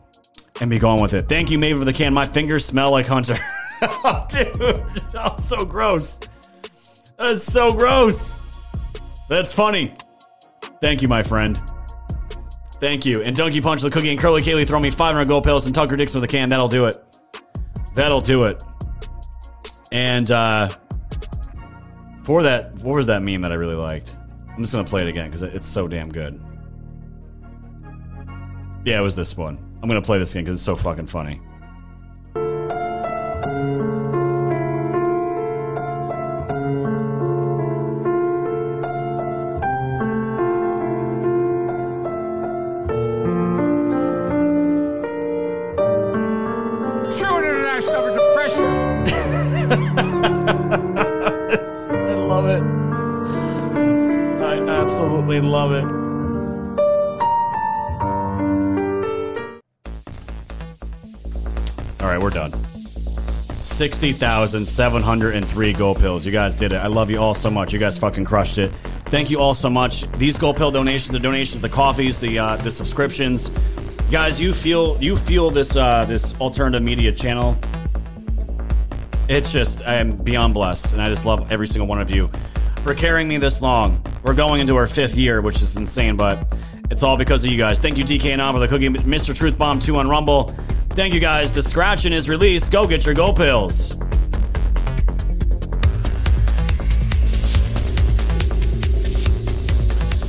and be going with it. Thank you, Maven, for the can. My fingers smell like Hunter. oh, dude, that was so gross. That is so gross. That's funny. Thank you, my friend. Thank you. And Donkey Punch the Cookie and Curly Kaylee throw me 500 gold pills and Tucker Dixon with a can. That'll do it. That'll do it. And uh for that, what was that meme that I really liked? I'm just gonna play it again because it's so damn good. Yeah, it was this one. I'm gonna play this again because it's so fucking funny. 60,703 gold pills. You guys did it. I love you all so much. You guys fucking crushed it. Thank you all so much. These gold pill donations, the donations, the coffees, the uh, the subscriptions. Guys, you feel you feel this uh, this alternative media channel. It's just I am beyond blessed, and I just love every single one of you for carrying me this long. We're going into our fifth year, which is insane, but it's all because of you guys. Thank you, DK and for the cookie, Mr. Truth Bomb 2 on Rumble. Thank you guys. The scratching is released. Go get your gold pills.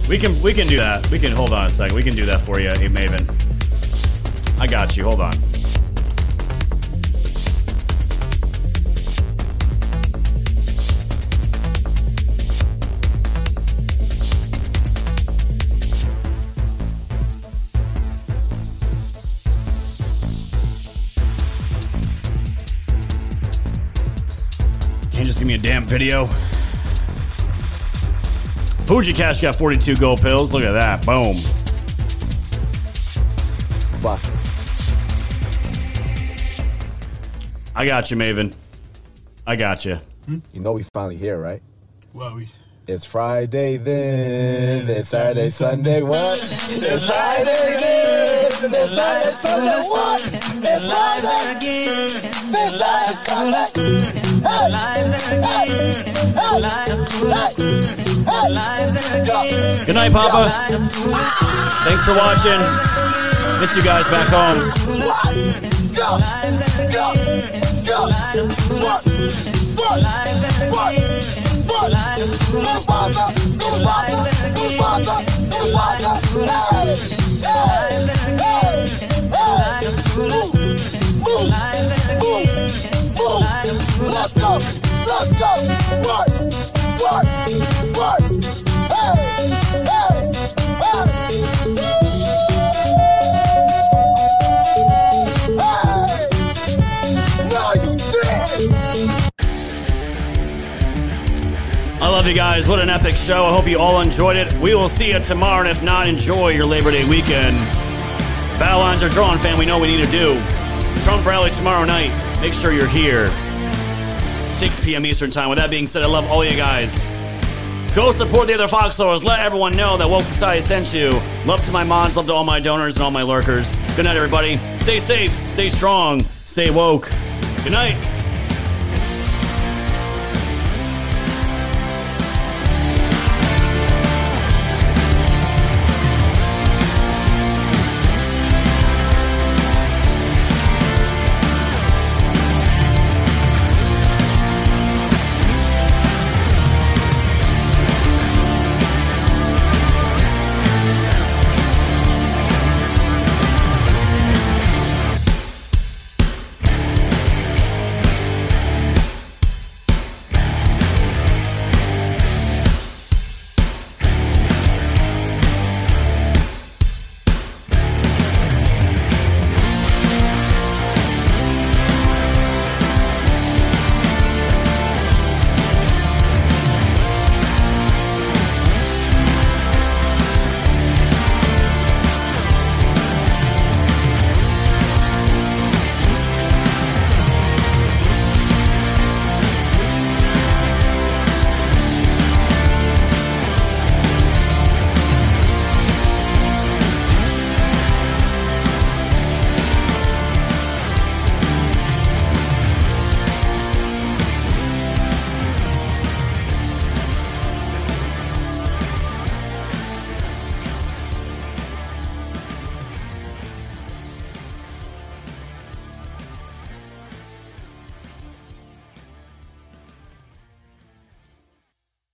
We can we can do that. We can hold on a second. We can do that for you, hey Maven. I got you. Hold on. Can't just give me a damn video. Fuji Cash got 42 gold pills. Look at that. Boom. Bust. I got you, Maven. I got you. You know we finally here, right? Well, we. It's Friday then, then Saturday, Sunday, what? It's Friday then, then Saturday, Sunday, what? It's Friday again, then Saturday, Sunday. Good night, Papa. Thanks for watching. Miss you guys back home. Let's Hey! Hey! I love you guys. What an epic show. I hope you all enjoyed it. We will see you tomorrow, and if not, enjoy your Labor Day weekend. Battle lines are drawn, fam. We know we need to do. Trump rally tomorrow night. Make sure you're here. 6 p.m. Eastern Time. With that being said, I love all you guys. Go support the other Foxlords. Let everyone know that Woke Society sent you. Love to my mods, love to all my donors and all my lurkers. Good night, everybody. Stay safe, stay strong, stay woke. Good night.